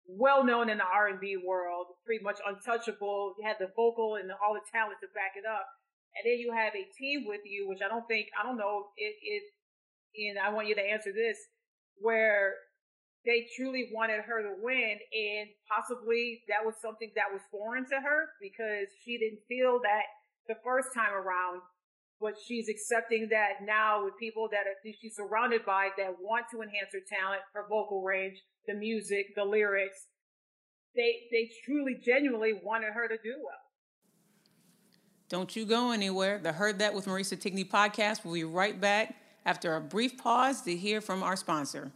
B: well known in the R&B world, pretty much untouchable. He had the vocal and all the talent to back it up. And then you have a team with you, which I don't think, I don't know if, if and I want you to answer this, where they truly wanted her to win and possibly that was something that was foreign to her because she didn't feel that the first time around. But she's accepting that now with people that she's surrounded by that want to enhance her talent her vocal range the music the lyrics. They they truly genuinely wanted her to do well.
A: Don't you go anywhere. The Heard That with Marisa Tigney podcast. Will be right back after a brief pause to hear from our sponsor.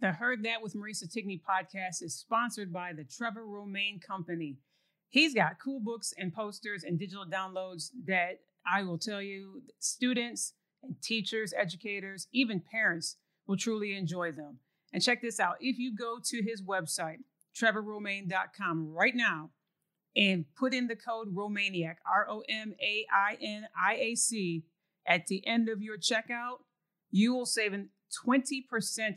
A: The Heard That with Marisa Tigney podcast is sponsored by the Trevor Romain Company. He's got cool books and posters and digital downloads that I will tell you students and teachers, educators, even parents will truly enjoy them. And check this out if you go to his website, trevorromain.com, right now, and put in the code Romainiac, R O M A I N I A C, at the end of your checkout, you will save an 20%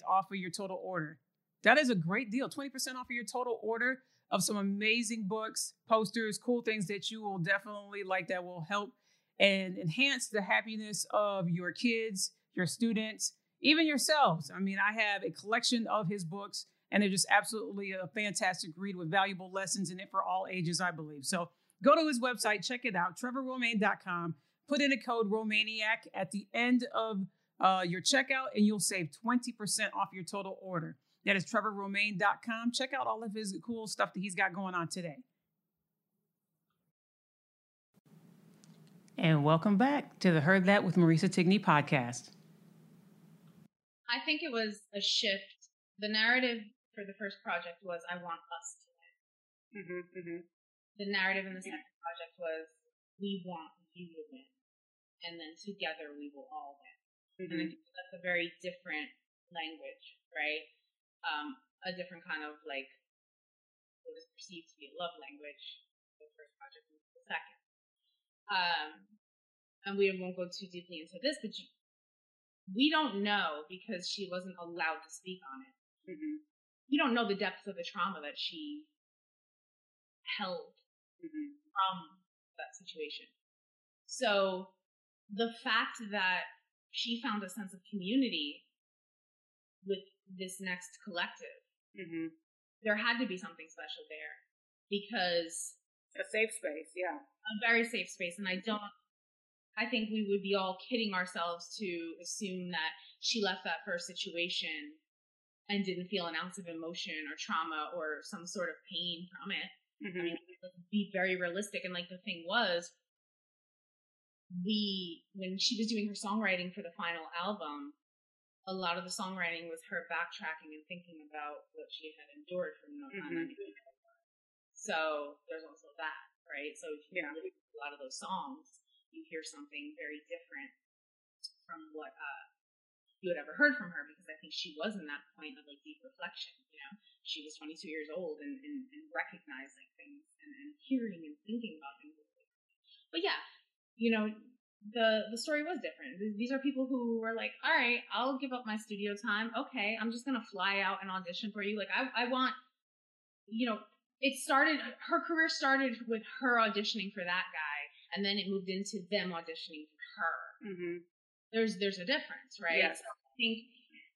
A: off of your total order. That is a great deal 20% off of your total order of some amazing books, posters, cool things that you will definitely like that will help and enhance the happiness of your kids, your students, even yourselves. I mean, I have a collection of his books and they're just absolutely a fantastic read with valuable lessons in it for all ages, I believe. So go to his website, check it out, trevorromain.com. put in a code Romainiac at the end of uh, your checkout, and you'll save 20% off your total order. That is trevorromain.com. Check out all of his cool stuff that he's got going on today. And welcome back to the Heard That with Marisa Tigney podcast.
C: I think it was a shift. The narrative for the first project was I want us to win.
B: Mm-hmm, mm-hmm.
C: The narrative in the second project was we want you to win. And then together we will all win.
B: Mm-hmm.
C: And I think that's a very different language, right? Um, a different kind of like what is perceived to be a love language. The first project and the second. Um, and we won't go too deeply into this, but you, we don't know because she wasn't allowed to speak on it.
B: Mm-hmm.
C: We don't know the depths of the trauma that she held
B: Mm-hmm.
C: from that situation. So the fact that she found a sense of community with this next collective,
B: Mm-hmm.
C: there had to be something special there because
B: A safe space, yeah.
C: a very safe space. And I don't, I think we would be all kidding ourselves to assume that she left that first situation and didn't feel an ounce of emotion or trauma or some sort of pain from it.
B: Mm-hmm.
C: I mean, be very realistic. And like the thing was, we, when she was doing her songwriting for the final album, a lot of the songwriting was her backtracking and thinking about what she had endured from No Time
B: Mhm.
C: So there's also that, right? So if you
B: Yeah.
C: a lot of those songs, you hear something very different from what uh, you had ever heard from her because I think she was in that point of like deep reflection. You know, she was 22 years old and, and, and recognizing things and, and hearing and thinking about things. But yeah, you know, the the story was different. These are people who were like, all right, I'll give up my studio time. Okay, I'm just gonna fly out and audition for you. Like I I want, you know, it started. Her career started with her auditioning for that guy, and then it moved into them auditioning for her
B: Mm-hmm.
C: there's there's a difference, right?
B: Yes.
C: So I think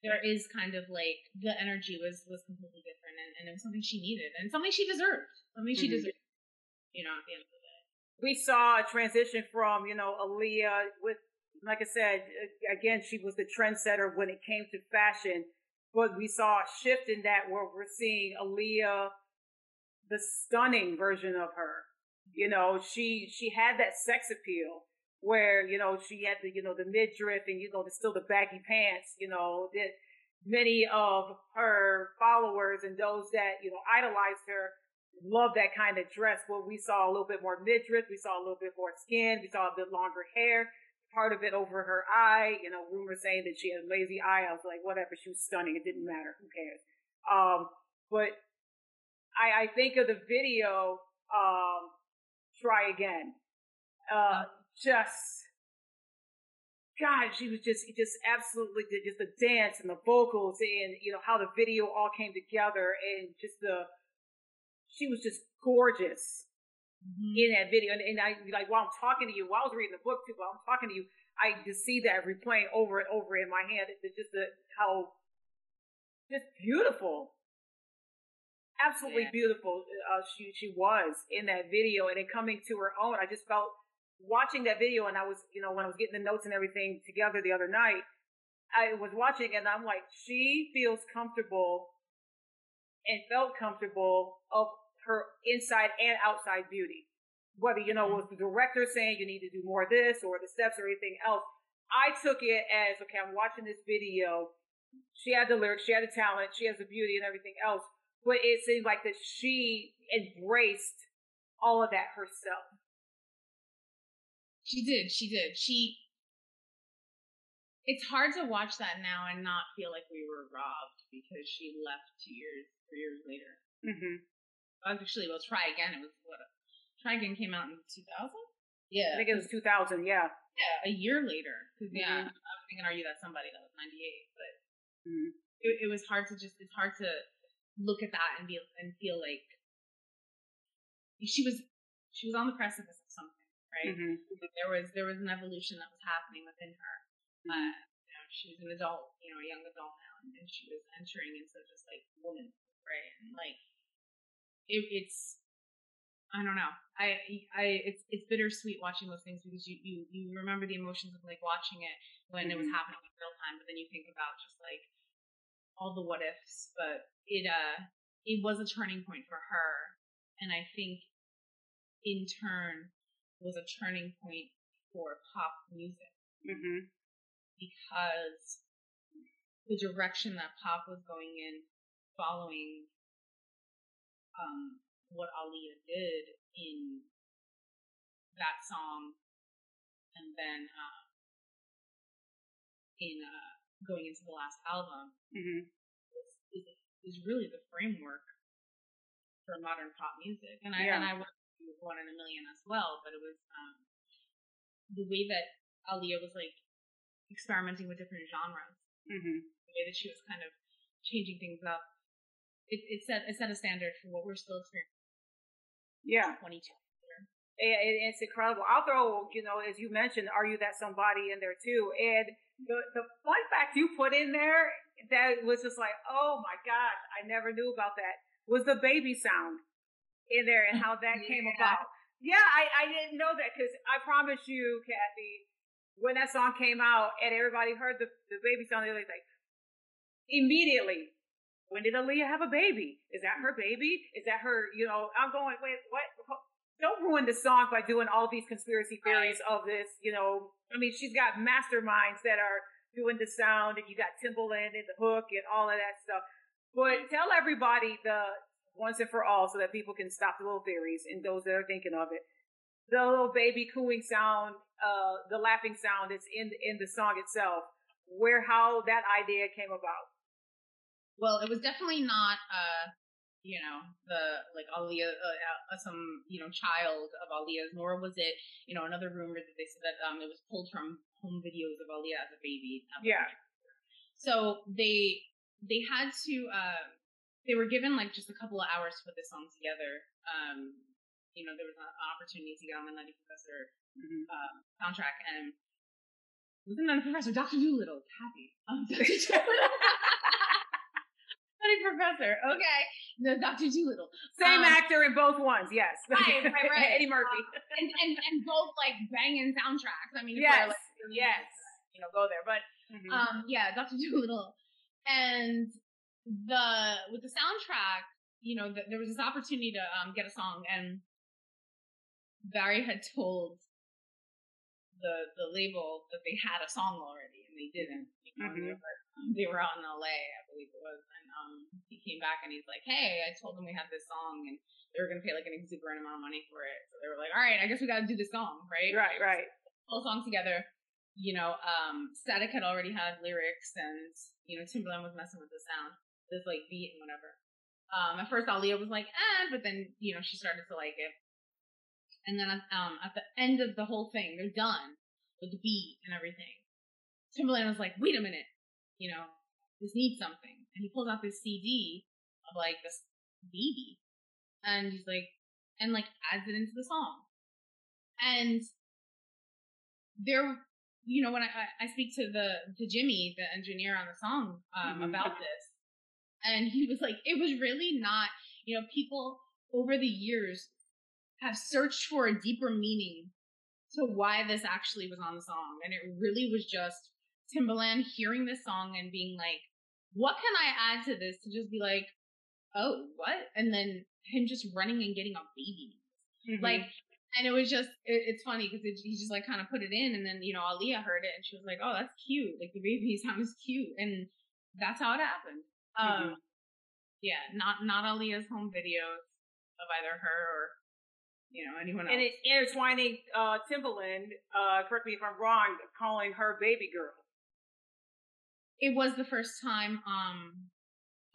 C: there is kind of like the energy was was completely different, and, and it was something she needed, and something she deserved, something she
B: Mhm.
C: deserved. You know, at the end of the day.
B: We saw a transition from, you know, Aaliyah with, like I said, again, she was the trendsetter when it came to fashion, but we saw a shift in that where we're seeing Aaliyah, the stunning version of her. You know, she, she had that sex appeal where, you know, she had the, you know, the midriff and, you know, the, still the baggy pants, you know, that many of her followers and those that, you know, idolized her love that kind of dress. But we saw a little bit more midriff, we saw a little bit more skin, we saw a bit longer hair, part of it over her eye. You know, rumors saying that she had a lazy eye. I was like, whatever, she was stunning. It didn't matter. Who cares? Um, but I, I think of the video, um, try again. Uh, just, God, she was just, just absolutely, just the dance and the vocals and, you know, how the video all came together and just the, she was just gorgeous in that video. And, and I, like, while I'm talking to you, while I was reading the book too, while I'm talking to you, I just see that replaying over and over in my head. It's just the, how, just beautiful. Absolutely
C: Yeah.
B: beautiful. Uh, she, she was in that video and then coming to her own. I just felt watching that video and I was, you know, when I was getting the notes and everything together the other night, I was watching and I'm like, she feels comfortable and felt comfortable of her inside and outside beauty. Whether, you know, was the director saying you need to do more of this or the steps or anything else. I took it as, okay, I'm watching this video. She had the lyrics, she had the talent, she has the beauty and everything else. But it seemed like that she embraced all of that herself.
C: She did. She did. She. It's hard to watch that now and not feel like we were robbed because she left two years, three years later.
B: Mm-hmm.
C: Actually, well, Try Again. It was what? Try Again came out in 2000. Yeah,
B: I think it was 2000, yeah.
C: yeah, a year later. Because yeah. I was thinking, are you that somebody that was 98? But
B: Mhm.
C: it, it was hard to just. It's hard to look at that and be and feel like she was she was on the precipice of something, right?
B: Mhm.
C: there was there was an evolution that was happening within her. Uh, you know, she was an adult, you know, a young adult now, and, and she was entering into just like woman, right? And like it, it's I don't know. I I it's it's bittersweet watching those things because you you you remember the emotions of like watching it when mm-hmm. it was mm-hmm. happening in real time, but then you think about just like all the what ifs. But it uh it was a turning point for her, and I think in turn was a turning point for pop music
B: mm-hmm.
C: because the direction that pop was going in, following um, what Aaliyah did in that song, and then uh, in uh, going into the last album,
B: mm-hmm.
C: is, is, is, really the framework for modern pop music. And I yeah. and I with One in a Million as well, but it was um, the way that Aaliyah was like experimenting with different genres,
B: mm-hmm.
C: the way that she was kind of changing things up. It, it set it set a standard for what we're still experiencing
B: yeah.
C: 22.
B: it's incredible. I'll throw, you know, as you mentioned, Are You That Somebody in there too. And the, the fun fact you put in there that was just like, oh my God, I never knew about that was the baby sound in there and how that yeah. came about. Yeah, I, I didn't know that because I promise you, Kathy, when that song came out and everybody heard the, the baby sound, they were like, immediately when did Aaliyah have a baby? Is that her baby? Is that her, you know, I'm going, wait, what? Don't ruin the song by doing all these conspiracy theories right. of this, you know. I mean, she's got masterminds that are doing the sound and you got Timbaland and the hook and all of that stuff. But tell everybody the once and for all so that people can stop the little theories and those that are thinking of it. The little baby cooing sound, uh, the laughing sound that's in in the song itself, where how that idea came about.
C: Well, it was definitely not, uh, you know, the like Aaliyah, uh, uh, some you know child of Aaliyah's, nor was it, you know, another rumor that they said that um it was pulled from home videos of Aaliyah as a baby.
B: Yeah.
C: So they they had to uh they were given like just a couple of hours to put this song together. Um, you know, there was an opportunity to get on the Nutty Professor mm-hmm. uh, soundtrack, and wasn't Nutty Professor Doctor Dolittle, Happy. Um. professor. Okay. No, Dr. Dolittle.
B: Same um, actor in both ones, yes.
C: Right, right, right.
B: Eddie Murphy.
C: Um, and, and and both like banging soundtracks. I mean,
B: yes,
C: like,
B: yes.
C: You know, go there. But mm-hmm. um, yeah, Dr. Dolittle. And the with the soundtrack, you know, the, there was this opportunity to um, get a song, and Barry had told the the label that they had a song already, and they didn't. You know, mm-hmm. they, were, they were out in LA, I believe it was, um, he came back and he's like, "Hey, I told them we had this song and they were gonna pay like an exuberant amount of money for it." So they were like, "All right, I guess we got to do this song, right?"
B: Right, right.
C: Whole song together. You know, um, Static had already had lyrics, and you know Timbaland was messing with the sound, this like beat and whatever. Um, at first, Aaliyah was like, "eh," but then you know she started to like it. And then um, at the end of the whole thing, they're done with the beat and everything. Timbaland was like, "Wait a minute, you know, this needs something." and he pulls out this CD of like this baby, and he's like, and like adds it into the song, and there, you know, when I I speak to the to Jimmy, the engineer on the song, um, mm-hmm. about this, and he was like, it was really not, you know, people over the years have searched for a deeper meaning to why this actually was on the song, and it really was just Timbaland hearing this song and being like, what can I add to this to just be like, oh, what? And then him just running and getting a baby. Mm-hmm. Like, and it was just, it, it's funny because it, he just like kind of put it in. And then, you know, Aaliyah heard it and she was like, oh, that's cute. Like the baby sound is cute. And that's how it happened. Mm-hmm. Um, yeah, not, not Aaliyah's home videos of either her or, you know, anyone else.
B: And it's intertwining, uh, Timbaland, uh, correct me if I'm wrong, calling her baby girl
C: it was the first time um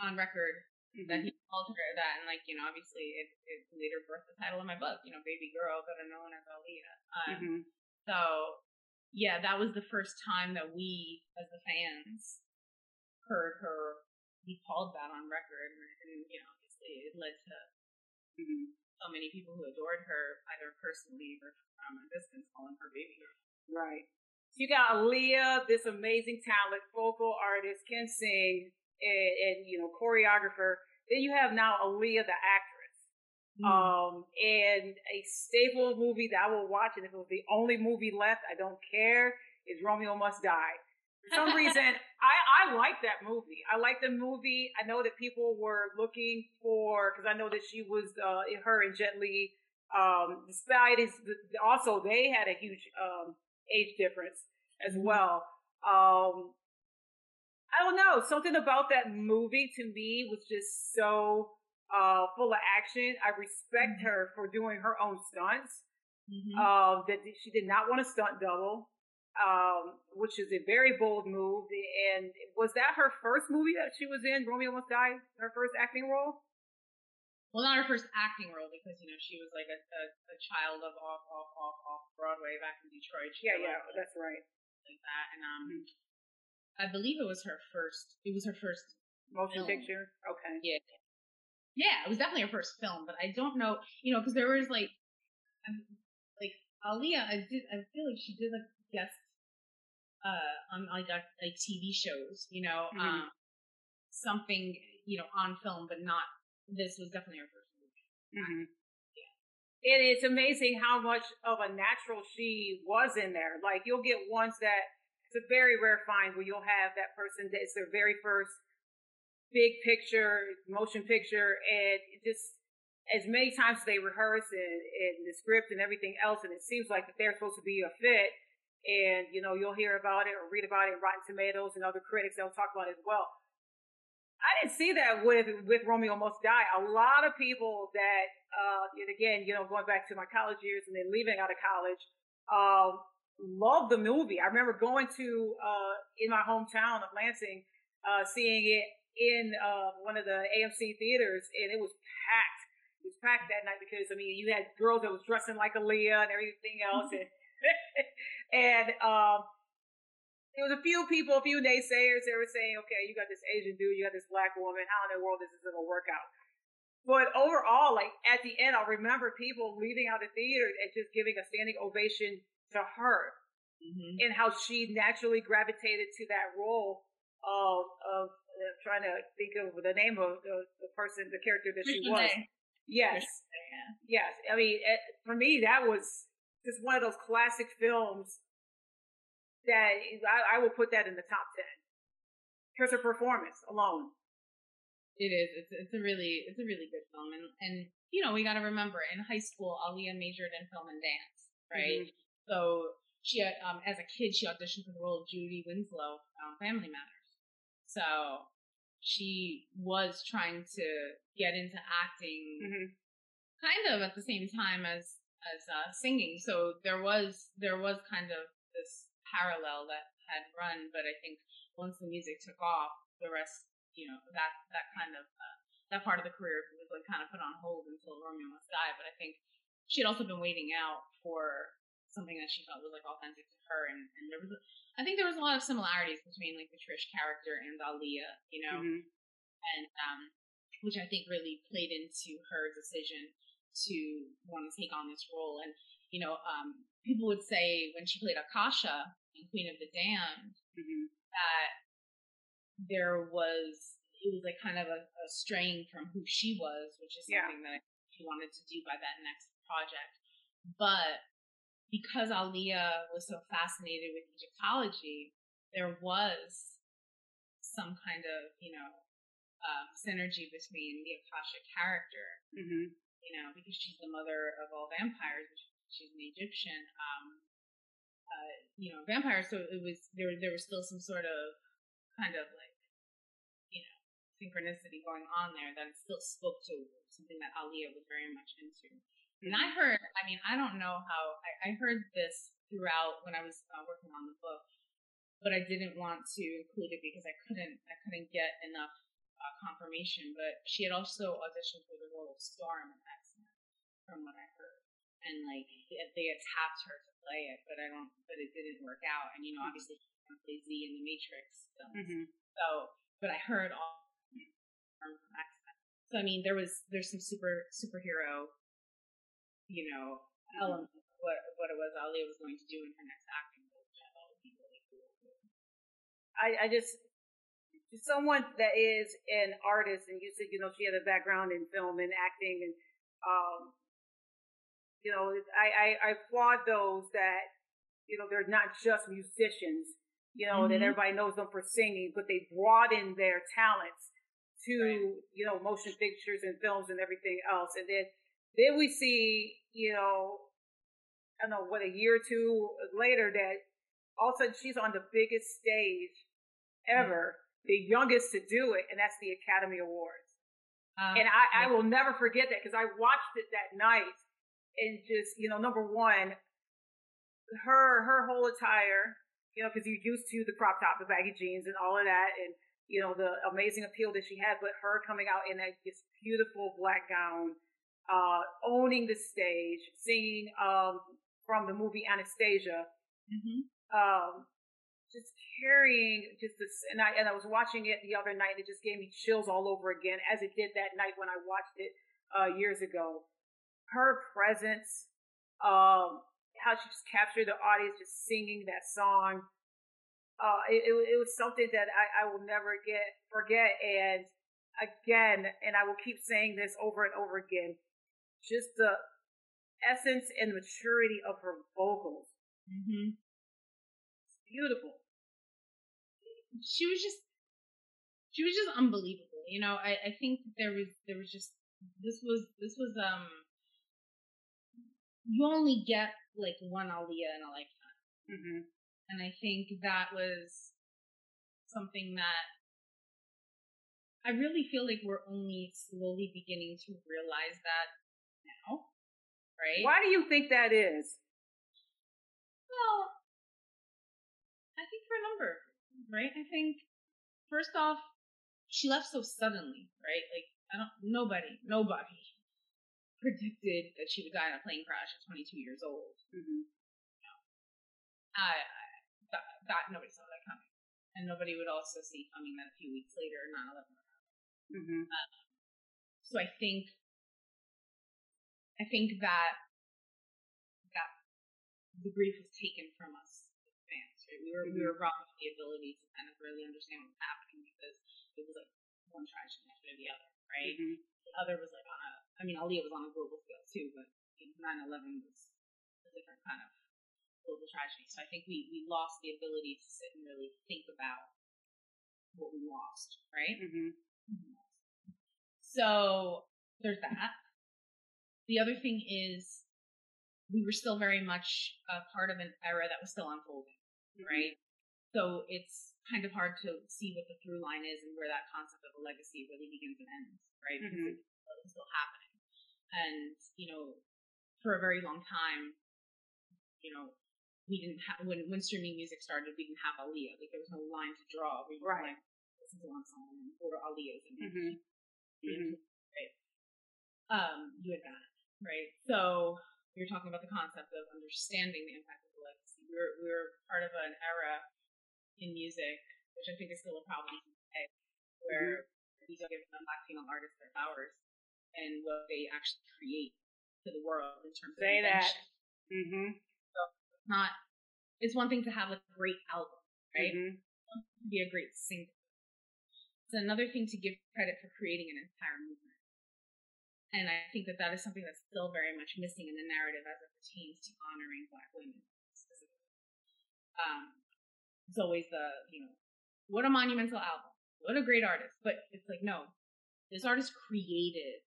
C: on record mm-hmm. that he called her that, and like you know, obviously it, it later birthed the title of my book, you know, Baby Girl, better known as Aaliyah. Um, mm-hmm. So yeah, that was the first time that we, as the fans, heard her be called that on record, and you know, obviously it led to mm-hmm. so many people who adored her, either personally or from a distance, calling her Baby Girl.
B: Right. You got Aaliyah, this amazing talent, vocal artist, can sing, and, and, you know choreographer. Then you have now Aaliyah, the actress. Mm. Um, and a staple movie that I will watch, and if it was the only movie left, I don't care, is Romeo Must Die. For some reason, I, I like that movie. I like the movie. I know that people were looking for, because I know that she was, uh, her and Jet Li, um, despite his, also they had a huge, um, age difference as mm-hmm. well. Um, I don't know. Something about that movie to me was just so uh, full of action. I respect mm-hmm. her for doing her own stunts. Mm-hmm. Uh, that she did not want a stunt double, um, which is a very bold move. And was that her first movie that she was in? Romeo Must Die, her first acting role.
C: Well, not her first acting role because you know she was like a, a, a child of off off off off Broadway back in Detroit. She
B: yeah, yeah, that's right.
C: Like that, and um, mm-hmm. I believe it was her first. It was her first
B: motion film. picture. Okay.
C: Yeah, yeah, it was definitely her first film, but I don't know, you know, because there was like, um, like Aaliyah. I did. I feel like she did like guest uh on like like TV shows, you know, mm-hmm. um, something you know on film, but not. This was definitely her first movie.
B: Mm-hmm. Yeah. And it's amazing how much of a natural she was in there. Like you'll get ones that it's a very rare find where you'll have that person that it's their very first big picture, motion picture, and just as many times they rehearse and, and the script and everything else, and it seems like that they're supposed to be a fit, and you know you'll hear about it or read about it in Rotten Tomatoes and other critics they'll talk about it as well. I didn't see that with with Romeo Must Die. A lot of people that, uh, and again, you know, going back to my college years and then leaving out of college, um, loved the movie. I remember going to uh, in my hometown of Lansing, uh, seeing it in uh, one of the AMC theaters, and it was packed. It was packed that night because I mean, you had girls that was dressing like Aaliyah and everything else, and and um, there was a few people, a few naysayers. They were saying, "Okay, you got this Asian dude, you got this black woman. How in the world is this gonna work out?" But overall, like at the end, I'll remember people leaving out the theater and just giving a standing ovation to her mm-hmm. and how she naturally gravitated to that role of of I'm trying to think of the name of the, the person, the character that she was. Yes. Yes. I mean, it, for me, that was just one of those classic films that I, I will put that in the top 10. Because her performance alone.
C: It is. It's, it's a really, it's a really good film. And, and, you know, we got to remember in high school, Aaliyah majored in film and dance, right? Mm-hmm. So she, um, as a kid, she auditioned for the role of Judy Winslow, um, Family Matters. So she was trying to get into acting mm-hmm. kind of at the same time as as uh, singing. So there was there was kind of this parallel that had run, but I think once the music took off, the rest, you know, that that kind of uh, that part of the career was like kind of put on hold until Romeo Must Die. But I think she had also been waiting out for something that she felt was like authentic to her, and, and there was I think there was a lot of similarities between like the Trish character and Aaliyah, you know, mm-hmm. and um, which I think really played into her decision to want to take on this role. And you know, um, people would say when she played Akasha in Queen of the Damned mm-hmm. that there was it was like kind of a, a straying from who she was, which is something yeah. that she wanted to do by that next project. But because Aaliyah was so fascinated with Egyptology, there was some kind of, you know, um, synergy between the Akasha character, mm-hmm. you know, because she's the mother of all vampires, she's an Egyptian, um, uh, you know, vampire. So it was there. There was still some sort of kind of like, you know, synchronicity going on there that still spoke to something that Aaliyah was very much into. And I heard, I mean, I don't know how, I, I heard this throughout when I was uh, working on the book, but I didn't want to include it because I couldn't, I couldn't get enough uh, confirmation. But she had also auditioned for the role of Storm in X Men, from what I heard, and like they had tapped her to play it, but I don't, but it didn't work out. And you know, obviously she play Zee in the Matrix films, mm-hmm. so, but I heard all So I mean, there was there's some super superhero you know, element of what what it was Ali was going to do in her next acting role, which I thought would be really cool.
B: I, I just someone that is an artist, and you said you know she had a background in film and acting, and Um, you know, I, I, I applaud those that, you know, they're not just musicians, you know, mm-hmm. that everybody knows them for singing, but they broaden their talents to, right. you know, motion pictures and films and everything else. And then, then we see, you know, I don't know, what, a year or two later that all of a sudden she's on the biggest stage ever, mm-hmm. the youngest to do it, and that's the Academy Awards. Um, and I, yeah. I will never forget that because I watched it that night and just you know number one her her whole attire you know because you're used to the crop top the baggy jeans and all of that and you know the amazing appeal that she had but her coming out in that this beautiful black gown uh owning the stage singing um from the movie anastasia mm-hmm. um just carrying just this and i and i was watching it the other night and it just gave me chills all over again as it did that night when i watched it uh years ago her presence, um, how she just captured the audience just singing that song. Uh, it, it, it was something that I, I will never get forget. And again, and I will keep saying this over and over again, just the essence and maturity of her vocals. Mm-hmm. It's beautiful.
C: She was just, she was just unbelievable. You know, I, I think there was, there was just, this was, this was, um, you only get like one Aaliyah in a lifetime. Mm-hmm. And I think that was something that I really feel like we're only slowly beginning to realize that now, right?
B: Why do you think that is?
C: Well, I think for a number, right? I think first off, she left so suddenly, right? Like I don't nobody, nobody predicted that she would die in a plane crash at 22 years old. Mm-hmm. No. I, I that, that, nobody saw that coming, and nobody would also see coming that a few weeks later 9/11 happened. Mm-hmm. Um, so I think, I think that that the grief was taken from us fans. Right? We were mm-hmm. we were robbed of the ability to kind of really understand what was happening because it was like one tragedy after the other, right? Mm-hmm. The other was like on a I mean, Aaliyah was on a global scale too, but 9/11 was a different kind of global tragedy. So I think we we lost the ability to sit and really think about what we lost, right? Mm-hmm. So there's that. The other thing is we were still very much a part of an era that was still unfolding, mm-hmm. right? So it's kind of hard to see what the through line is and where that concept of a legacy really begins and ends, right? Because mm-hmm. it's still happening. And, you know, for a very long time, you know, we didn't have, when, when streaming music started, we didn't have Aaliyah. Like, there was no line to draw. We were right. like, listen to one song and order Aaliyah's and mm-hmm. mm-hmm. right? Um, you had that, right? So, we were talking about the concept of understanding the impact of the legacy. We were, we were part of an era in music, which I think is still a problem today, where mm-hmm. these are giving black female artists their flowers and what they actually create to the world in terms
B: Say of that. Mm-hmm.
C: So it's not. It's one thing to have a great album, right? Mm-hmm. To be a great singer. It's another thing to give credit for creating an entire movement. And I think that that is something that's still very much missing in the narrative as it pertains to honoring Black women specifically. Um, it's always the, you know, what a monumental album, what a great artist. But it's like, no, this artist created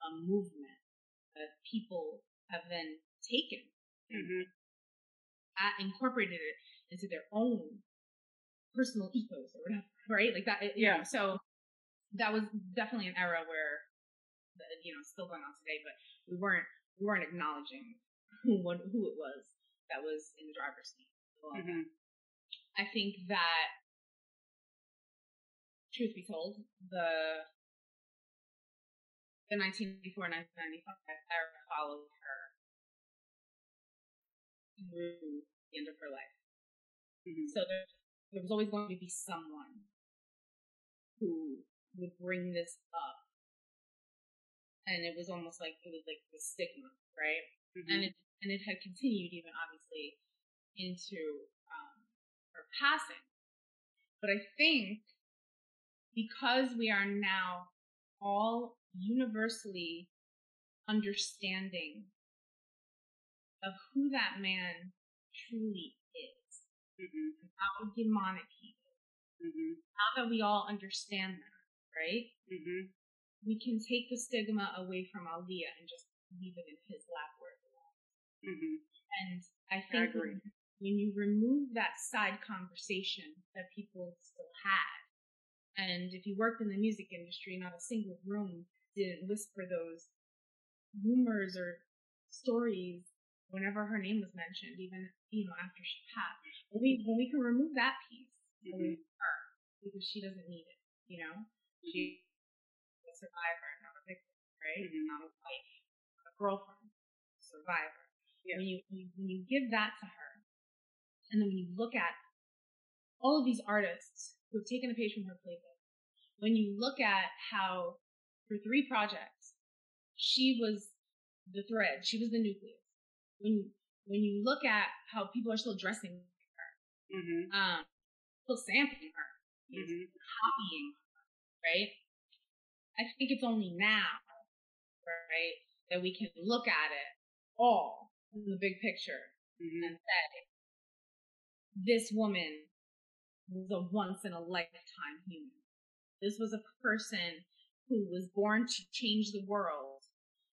C: a movement that people have then taken mm-hmm. and incorporated it into their own personal ethos or whatever, right? Like that, yeah. Know, so that was definitely an era where, you know, still going on today, but we weren't we weren't acknowledging who who it was that was in the driver's seat. Mm-hmm. I think that, truth be told, the the 1994 1995 era followed her through the end of her life. Mm-hmm. So there, there was always going to be someone who would bring this up. And it was almost like it was like the stigma, right? Mm-hmm. And it and it had continued even obviously into um, her passing. But I think because we are now all universally understanding of who that man truly is,
B: Mm-hmm.
C: how demonic he is.
B: Mm-hmm.
C: Now that we all understand that, right?
B: Mm-hmm.
C: We can take the stigma away from Aaliyah and just leave it in his lap where it belongs.
B: Mm-hmm.
C: And I think
B: agree.
C: when, when you remove that side conversation that people still had, and if you worked in the music industry, not a single room didn't whisper those rumors or stories whenever her name was mentioned, even you know after she passed. When we when we can remove that piece from her because she doesn't need it, you know, she's a survivor, not a victim, right?
B: Mhm.
C: Not a wife, not a girlfriend, a survivor.
B: Yeah.
C: When you when you- when you give that to her, and then when you look at all of these artists who have taken a page from her playbook, when you look at how for three projects she was the thread, she was the nucleus. When when you look at how people are still dressing
B: Mm-hmm.
C: um, still sampling her,
B: Mm-hmm.
C: copying her, right? I think it's only now, right, that we can look at it all in the big picture
B: Mm-hmm.
C: and say, this woman was a once in a lifetime human. This was a person who was born to change the world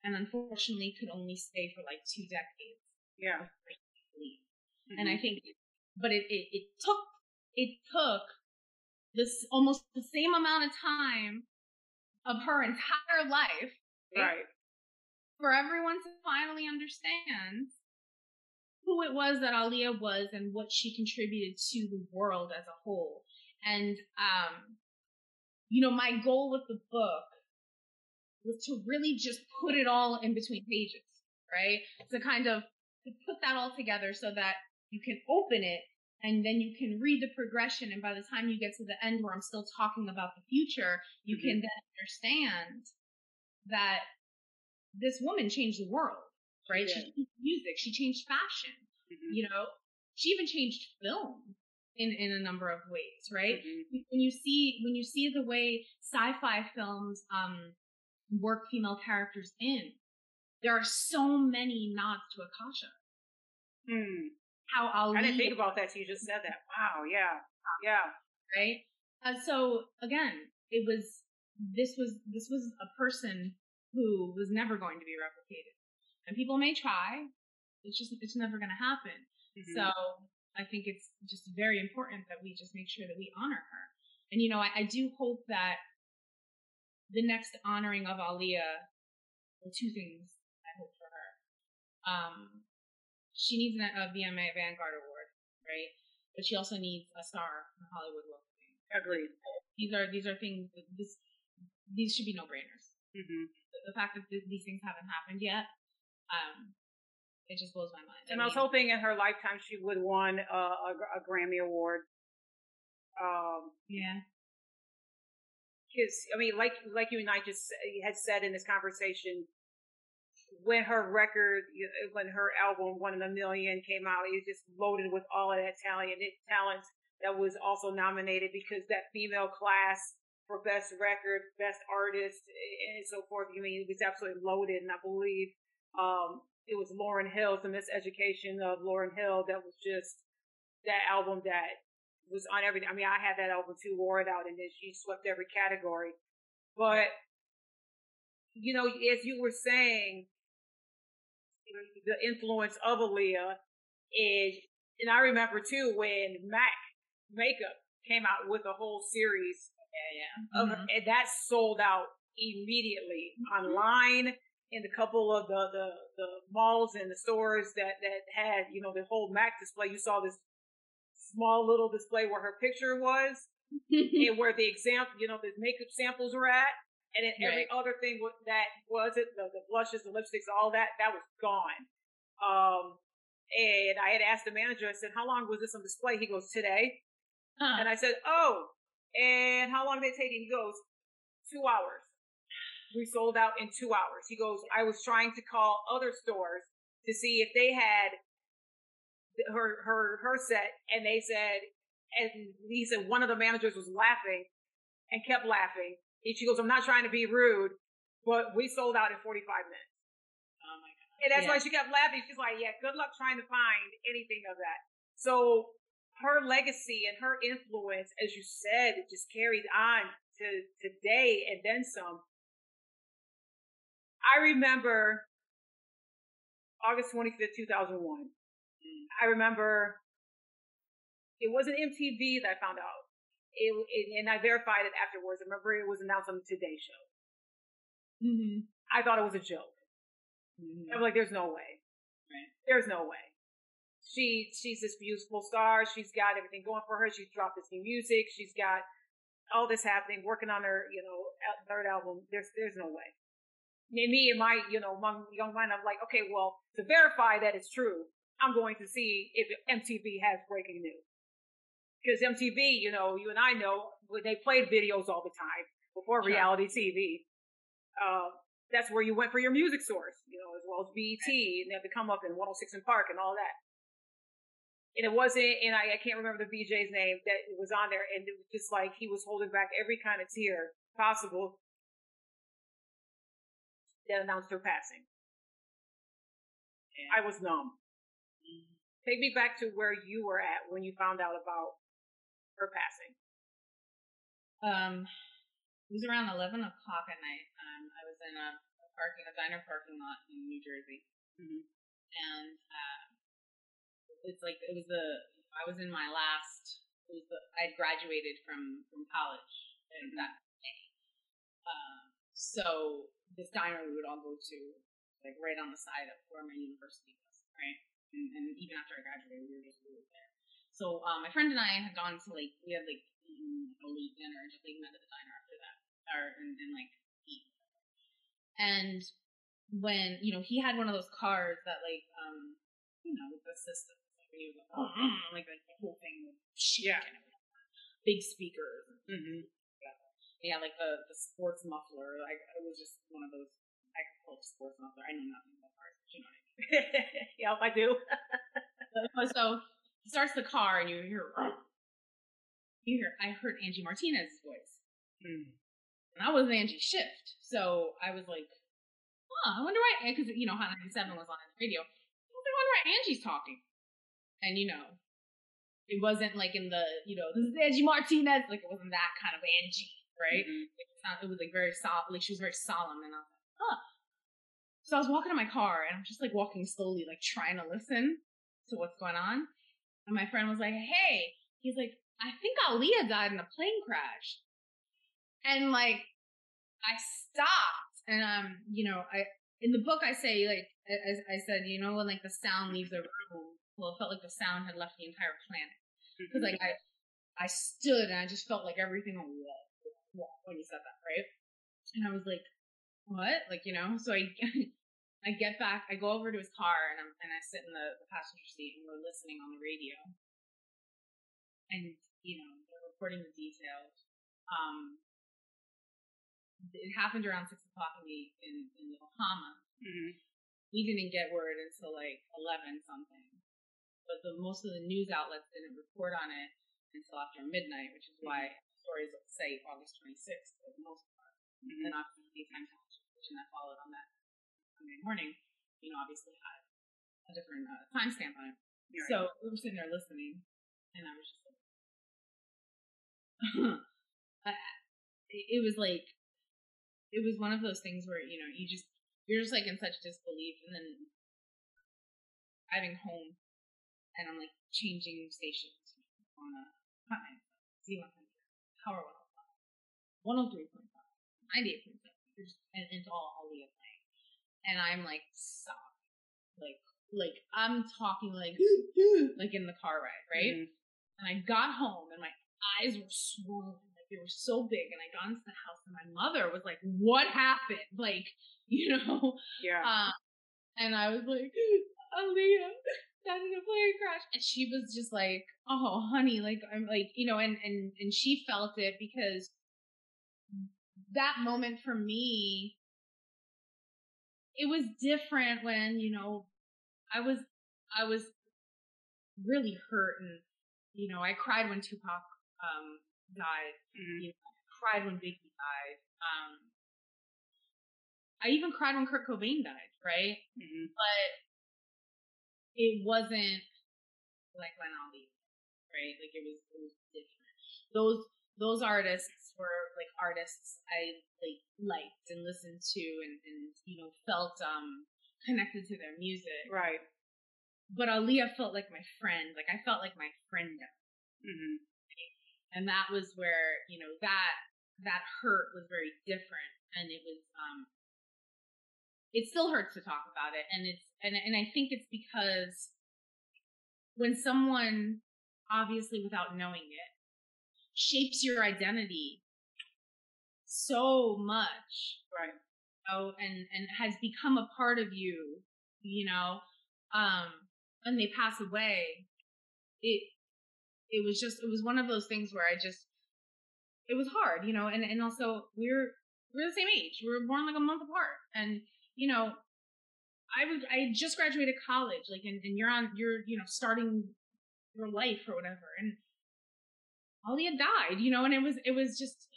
C: and unfortunately could only stay for like two decades
B: Yeah.
C: before she could leave.
B: Mm-hmm.
C: And I think, but it, it, it took, it took this almost the same amount of time of her entire life
B: right.
C: for everyone to finally understand who it was that Aaliyah was and what she contributed to the world as a whole. And, um, you know, my goal with the book was to really just put it all in between pages, right? To kind of to put that all together so that you can open it and then you can read the progression. And by the time you get to the end where I'm still talking about the future, you
B: Mhm.
C: can then understand that this woman changed the world, right? She
B: did.
C: changed music, she changed fashion,
B: Mhm.
C: you know, she even changed film in, in a number of ways, right?
B: Mhm.
C: when you see when you see the way sci-fi films um work female characters in there are so many nods to akasha
B: Hmm.
C: how Ali,
B: I didn't think about that you just said that. Wow. Yeah. Yeah.
C: right and so again it was this was this was a person who was never going to be replicated and people may try it's just it's never going to happen
B: Mhm.
C: So I think it's just very important that we just make sure that we honor her. And you know, I, I do hope that the next honoring of Aaliyah, well, two things I hope for her. Um, she needs an, a VMA Vanguard Award, right? But she also needs a star in Hollywood Walk of Fame.
B: Agreed.
C: These are these are things. that This these should be no brainers.
B: Mm-hmm.
C: The, the fact that th- these things haven't happened yet, um, it just blows my mind.
B: And I was hoping in her lifetime she would won uh, a, a Grammy award. Um,
C: yeah,
B: because I mean, like like you and I just had said in this conversation, when her record, when her album "One in a Million came out, it was just loaded with all of that talent, talent that was also nominated because that female class for best record, best artist, and so forth. I mean, it was absolutely loaded, and I believe um, it was Lauryn Hill, the Miseducation of Lauryn Hill, that was just that album that was on everything. I mean, I had that album too, wore it out, and then she swept every category. But you know, as you were saying, the influence of Aaliyah is, and I remember too when Mac Makeup came out with a whole series
C: yeah, yeah.
B: of
C: Mhm.
B: and that sold out immediately online in a couple of the, the the malls and the stores that that had you know the whole Mac display. You saw this small little display where her picture was and where the example you know the makeup samples were at, and then every other thing that was it the, the blushes, the lipsticks, all that that was gone. Um, and I had asked the manager. I said, "How long was this on display?" He goes, "Today."
C: Huh.
B: And I said, Oh, and how long did it take? And he goes, Two hours. We sold out in two hours. He goes, I was trying to call other stores to see if they had her her her set, and they said, and he said one of the managers was laughing and kept laughing. And she goes, I'm not trying to be rude, but we sold out in 45 minutes. Oh and that's
C: Yeah.
B: why she kept laughing. She's like, yeah, good luck trying to find anything of that. So her legacy and her influence, as you said, it just carried on to today and then some. I remember August 25th, 2001. I remember it wasn't MTV that I found out. It, it, and I verified it afterwards. I remember it was announced on the Today Show.
C: Mm-hmm.
B: I thought it was a joke.
C: Mm-hmm.
B: I'm like, there's no way.
C: Right.
B: There's no way. She she's this beautiful star. She's got everything going for her. She's dropped this new music. She's got all this happening, working on her, you know, third album. There's there's no way. Me and my, you know, my young mind, I'm like, okay, well, to verify that it's true, I'm going to see if MTV has breaking news. Because MTV, you know, you and I know, when they played videos all the time before
C: Sure.
B: reality TV. Uh, that's where you went for your music source, you know, as well as BET, and they had to come up in 106 and Park and all that. And it wasn't, and I, I can't remember the VJ's name that was on there, and it was just like he was holding back every kind of tear possible that announced her passing. I was numb. Take me back to where you were at when you found out about her passing.
C: Um, it was around eleven o'clock at night. Um, I was in a, a parking, a diner parking lot in New Jersey,
B: Mhm.
C: and uh, it's like it was the I was in my last. It was the I had graduated from from college and that day. Um, so this diner we would all go to, like right on the side of where my university was, right? And, and even after I graduated, we were just were there. So um, my friend and I had gone to like we had like eaten like, a late dinner and just like met at the diner after that, or and, and like eat. And when you know he had one of those cars that like um you know with the system like when you go, like like the whole thing with shit
B: Yeah.
C: big speakers.
B: Mm-hmm.
C: Had like the, the sports muffler. Like it was just one of those. I call it sports muffler. I know nothing about cars, but you know what I mean.
B: yep, I do.
C: So he starts the car and you hear you hear I heard Angie Martinez's voice.
B: Mm.
C: And that was Angie Shift. So I was like, huh, I wonder why because you know Hot 97 was on the radio. I I wonder why Angie's talking. And you know, it wasn't like in the, you know, this is Angie Martinez, like it wasn't that kind of Angie, right?
B: Mhm.
C: It was, not, it was like very solemn, like she was very solemn, and I was like, huh. So I was walking in my car, and I'm just like walking slowly, like trying to listen to what's going on. And my friend was like, hey, he's like, I think Aaliyah died in a plane crash. And like, I stopped, and um, you know, I in the book I say like, as I said, you know, when like the sound leaves a room, well, it felt like the sound had left the entire planet because like I I stood and I just felt like everything wall, wall when you said that, right? And I was like, what? Like you know? So I I get back, I go over to his car and I'm and I sit in the, the passenger seat and we're listening on the radio, and you know they're reporting the details. Um, it happened around six o'clock in the in, in Yokohama.
B: Mhm.
C: We didn't get word until like eleven something but the most of the news outlets didn't report on it until after midnight, which is why stories say August 26th for the most part. And then obviously the time television that followed on that Sunday morning, you know, obviously had a different uh, timestamp on it.
B: Right.
C: So we were sitting there listening, and I was just like, it was like, it was one of those things where you know you just you're just like in such disbelief, and then driving home and I'm like changing stations on a. Z100, Power 105, 103.5, 98.7, and it's all Aaliyah playing. And I'm like, stop. Like, like, I'm talking like, like in the car ride, right?
B: Mhm.
C: And I got home and my eyes were swollen. Like they were so big. And I got into the house and my mother was like, what happened? Like, you know?
B: Yeah.
C: Uh, and I was like, Aaliyah died in a plane crash. And she was just like, oh, honey, like, I'm like, you know, and, and, and she felt it because that moment for me, it was different when, you know, I was, I was really hurt and, you know, I cried when Tupac, um, died
B: Mhm.
C: you know, I cried when Biggie died. Um, I even cried when Kurt Cobain died, right?
A: Mhm.
C: But it wasn't like when Ali, right? Like it was, it was different. Those those artists were like artists I like liked and listened to and, and you know felt um connected to their music.
B: Right.
C: But Aaliyah felt like my friend. Like I felt like my friend.
A: Mhm.
C: and that was where you know that that hurt was very different and it was um it still hurts to talk about it. And it's and and I think it's because when someone obviously without knowing it shapes your identity so much
B: Right.
C: know, and and has become a part of you you know um and they pass away it it was just it was one of those things where i just it was hard you know and and also we're we're the same age. We were born like a month apart. And you know i was i just graduated college like and, and you're on you're you know starting your life or whatever and Ollie had died, you know, and it was it was just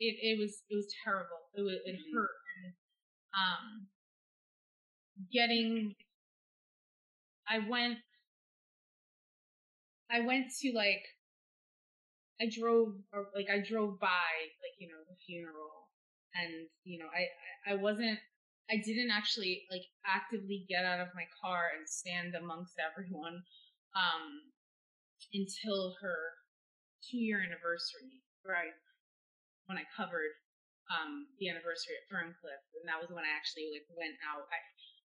C: it it was it was terrible. It was it
B: Mhm.
C: hurt. And, um, getting, I went, I went to like, I drove or like I drove by like you know the funeral, and you know I I wasn't. I didn't actually like actively get out of my car and stand amongst everyone um until her two year anniversary
B: Right.
C: when I covered um the anniversary at Ferncliff, and that was when I actually like went out. I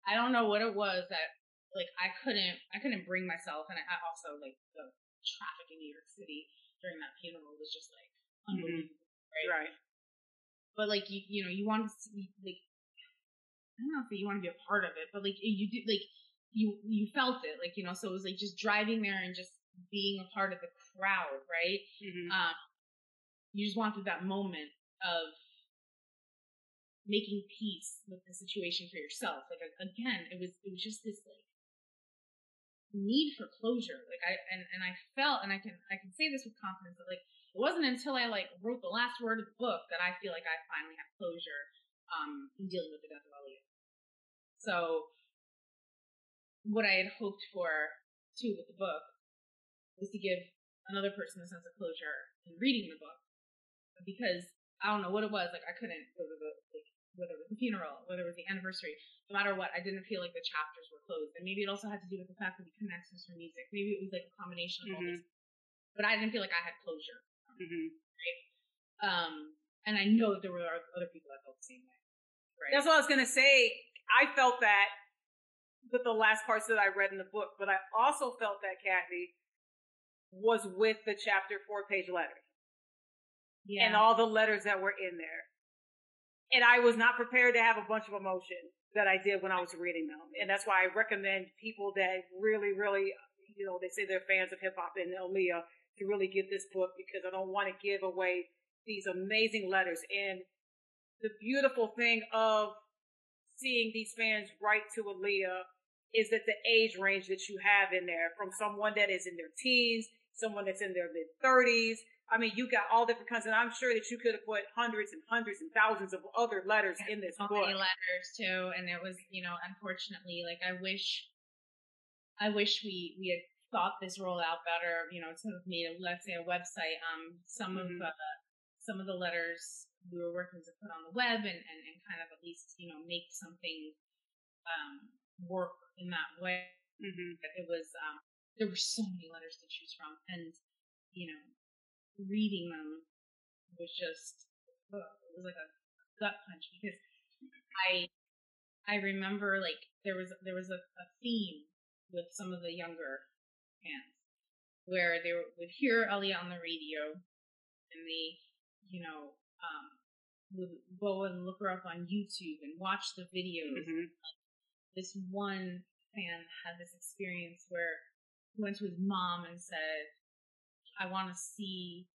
C: I don't know what it was that like I couldn't I couldn't bring myself, and I, I also like the traffic in New York City during that funeral was just like unbelievable.
B: Right.
C: But like you you know you want to see like I don't know if you want to be a part of it, but like you do like you you felt it like you know so it was like just driving there and just being a part of the crowd, right?
B: Mhm.
C: um, you just wanted that moment of making peace with the situation for yourself. Like again, it was it was just this like need for closure. Like I and and I felt, and I can I can say this with confidence that like it wasn't until I like wrote the last word of the book that I feel like I finally have closure um in dealing with the death of Aaliyah. So what I had hoped for too with the book was to give another person a sense of closure in reading the book because I don't know what it was. Like I couldn't go to the like, whether it was the funeral, whether it was the anniversary, no matter what, I didn't feel like the chapters were closed. And maybe it also had to do with the fact that we us through music. Maybe it was like a combination of all
B: Mhm.
C: this. But I didn't feel like I had closure.
B: Mhm.
C: Um, and I know that there were other people that felt the same way. Right.
B: That's what I was gonna say. I felt that with the last parts that I read in the book, but I also felt that Kathy was with the chapter four page letter
C: yeah.
B: and all the letters that were in there. And I was not prepared to have a bunch of emotion that I did when I was reading them. And that's why I recommend people that really, really, you know, they say they're fans of hip hop and Aaliyah to really get this book because I don't want to give away these amazing letters. And the beautiful thing of seeing these fans write to Aaliyah is that the age range that you have in there from someone that is in their teens, someone that's in their mid 30s. I mean, you got all different kinds, and I'm sure that you could have put hundreds and hundreds and thousands of other letters in this
C: so
B: book.
C: many letters too, and it was, you know, unfortunately, like I wish, I wish we we had thought this roll out better. You know, instead of made a let's say a website. Um, some
B: Mhm.
C: of uh, some of the letters we were working to put on the web and, and and kind of at least you know make something um work in that way.
B: hmm
C: it was um there were so many letters to choose from, and you know, reading them was just it was like a gut punch because I I remember like there was there was a, a theme with some of the younger fans where they would hear Aaliyah on the radio and they you know um would go and look her up on YouTube and watch the videos
B: hmm
C: this one fan had this experience where he went to his mom and said, I want to see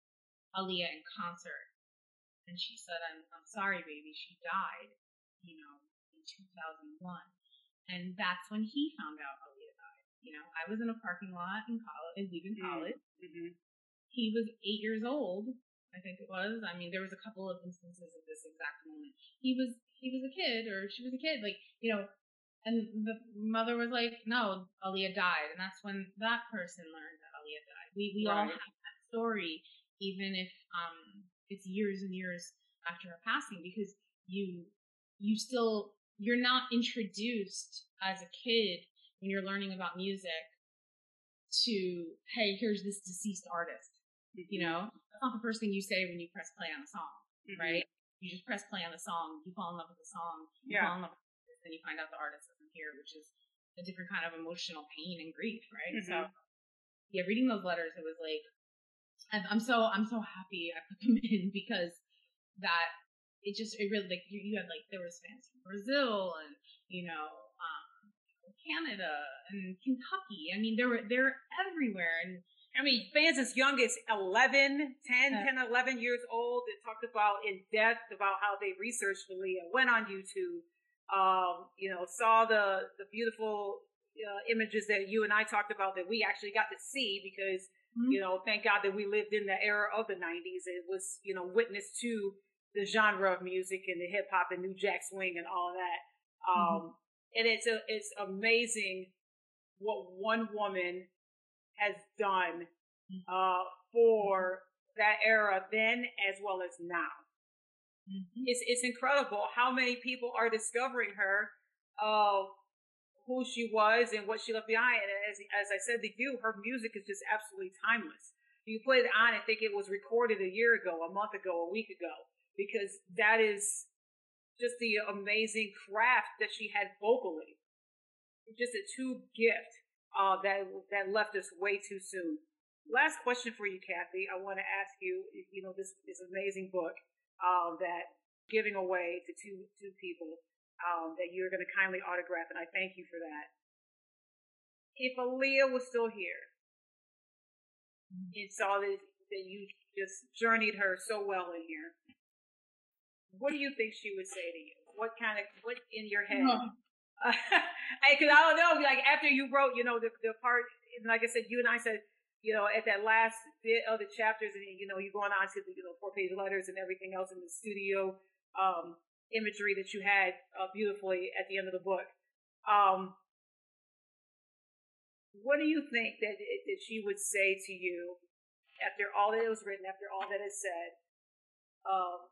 C: Aaliyah in concert. And she said, I'm, I'm sorry, baby, she died, you know, in 2001. And that's when he found out Aaliyah died. You know, I was in a parking lot in college, leaving
B: Mm.
C: college.
B: hmm
C: He was eight years old I think it was. I mean, there was a couple of instances of this exact moment. He was he was a kid, or she was a kid, like you know, and the mother was like, "No, Aaliyah died," and that's when that person learned that Aaliyah died. We we right. all have that story, even if um it's years and years after her passing, because you you still you're not introduced as a kid when you're learning about music to hey, here's this deceased artist. Mm-hmm. You know, that's not the first thing you say when you press play on a song, mm-hmm. right? You just press play on the song, you fall in love with the song, you yeah. fall in love with it, and you find out the artist isn't here, which is a different kind of emotional pain and grief, right? Mm-hmm. So, yeah, reading those letters, it was like, I'm so I'm so happy I put them in because that it just it really like you, you had like there was fans from Brazil and you know um, Canada and Kentucky. I mean, they were they're everywhere and
B: I mean, fans as young as 11, 10, uh, 10, 11 years old that talked about in depth about how they researched Aaliyah, went on YouTube, um, you know, saw the, the beautiful uh, images that you and I talked about that we actually got to see because, mm-hmm. you know, thank God that we lived in the era of the 90s. It was, you know, witness to the genre of music and the hip hop and new jack swing and all that. Mm-hmm. Um, mm-hmm. And it's a, it's amazing what one woman has done mm-hmm. uh, for that era then as well as now. Mm-hmm. It's it's incredible how many people are discovering her, uh, who she was and what she left behind. And as as I said to you, her music is just absolutely timeless. You put it on and think it was recorded a year ago, a month ago, a week ago, because that is just the amazing craft that she had vocally. Just a true gift uh, that that left us way too soon. Last question for you, Kathy. I want to ask you. You know, this this amazing book uh, that giving away to two two people um, that you're going to kindly autograph, and I thank you for that. If Aaliyah was still here and saw that that you just journeyed her so well in here, what do you think she would say to you? What kind of what in your head? Because I don't know, like after you wrote, you know, the the part, like I said, you and I said, you know, at that last bit of the chapters, and you know, you're going on to the you know four page letters and everything else in the studio um, imagery that you had uh, beautifully at the end of the book. Um, what do you think that that she would say to you after all that was written, after all that is said? Um,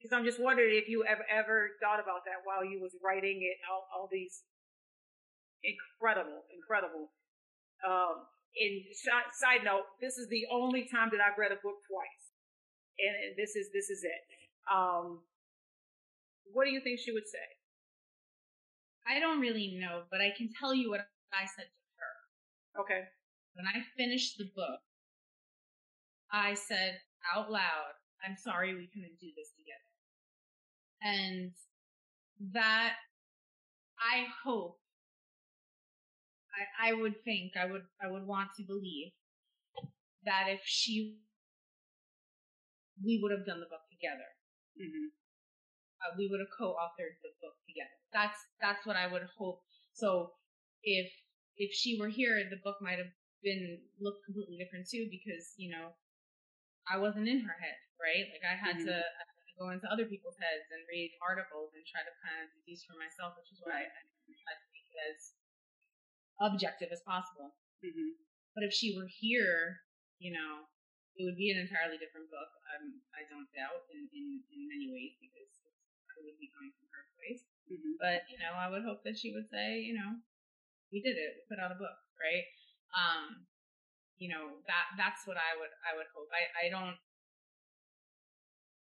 B: because I'm just wondering if you ever ever thought about that while you was writing it. All, all these incredible, incredible. Um, and side note, this is the only time that I've read a book twice, and this is this is it. Um, what do you think she would say?
C: I don't really know, but I can tell you what I said to her.
B: Okay.
C: When I finished the book, I said out loud, "I'm sorry we couldn't do this together." And that I hope I, I would think I would I would want to believe that if she we would have done the book together. Mm-hmm. Uh, we would have co-authored the book together. That's that's what I would hope. So if if she were here, the book might have been looked completely different too, because you know I wasn't in her head, right? Like I had mm-hmm. to go into other people's heads and read articles and try to kind of deduce for myself, which is why I try to make it as objective as possible. Mm-hmm. But if she were here, you know, it would be an entirely different book. Um, I don't doubt in, in, in many ways because it would be coming from her place. Mm-hmm. But you know, I would hope that she would say, you know, we did it. We put out a book, right? Um, you know that that's what I would I would hope. I I don't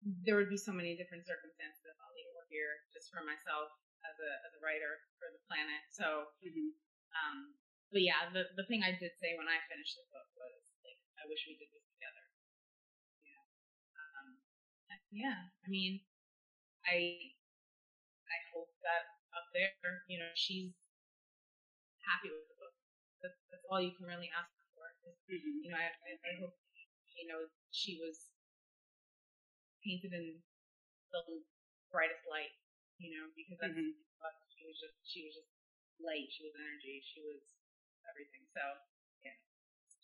C: there would be so many different circumstances if Ali were here just for myself as a as a writer for the planet. So, mm-hmm. um, but yeah, the the thing I did say when I finished the book was like, I wish we did this together. Yeah. Um, yeah. I mean, I I hope that up there, you know, she's happy with the book. That's, that's all you can really ask for. mm-hmm. You know, I, I, I hope you know she was painted in the brightest light, you know, because that's mm-hmm. she was just she was just light, she was energy, she was everything. So yeah.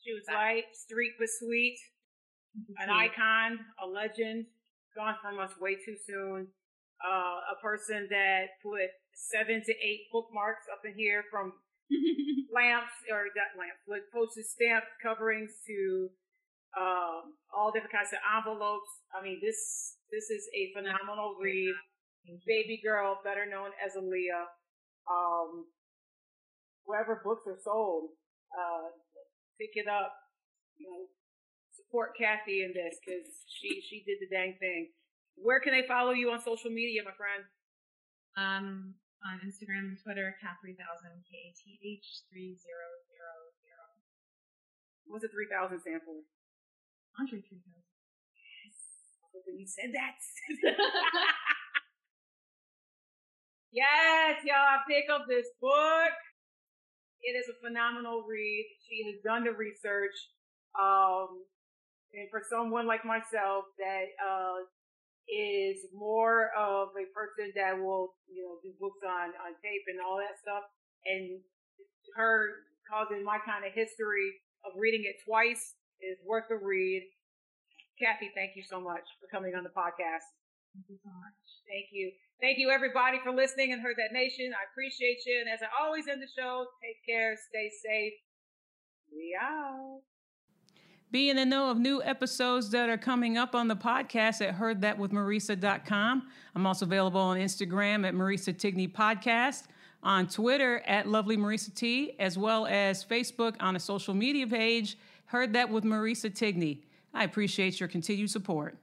B: She was that. light, street was sweet. an icon, a legend, gone from us way too soon. Uh, a person that put seven to eight bookmarks up in here from lamps or that lamp with postage stamp coverings to um, all different kinds of envelopes. I mean, this this is a phenomenal read. Baby girl, better known as Aaliyah. Um, wherever books are sold, uh, pick it up. You know, support Kathy in this because she she did the dang thing. Where can they follow you on social media, my friend?
C: Um, on Instagram and Twitter, Kath3000, K-A-T-H 3000.
B: What's the 3000 stand for?
C: Andre 3000.
B: Yes. You said that. yes, y'all, pick up this book. It is a phenomenal read. She has done the research. Um, and for someone like myself that uh, is more of a person that will, you know, do books on, on tape and all that stuff. And her causing my kind of history of reading it twice is worth a read. Kathy, thank you so much for coming on the podcast.
C: Thank you so much.
B: Thank you. Thank you everybody for listening and Heard That Nation. I appreciate you. And as I always end the show, take care, stay safe. We out.
A: Be in the know of new episodes that are coming up on the podcast at heardthatwithmarisa.com. I'm also available on Instagram at Marisa Tigney Podcast, on Twitter at Lovely Marisa T, as well as Facebook on a social media page, Heard That with Marisa Tigney. I appreciate your continued support.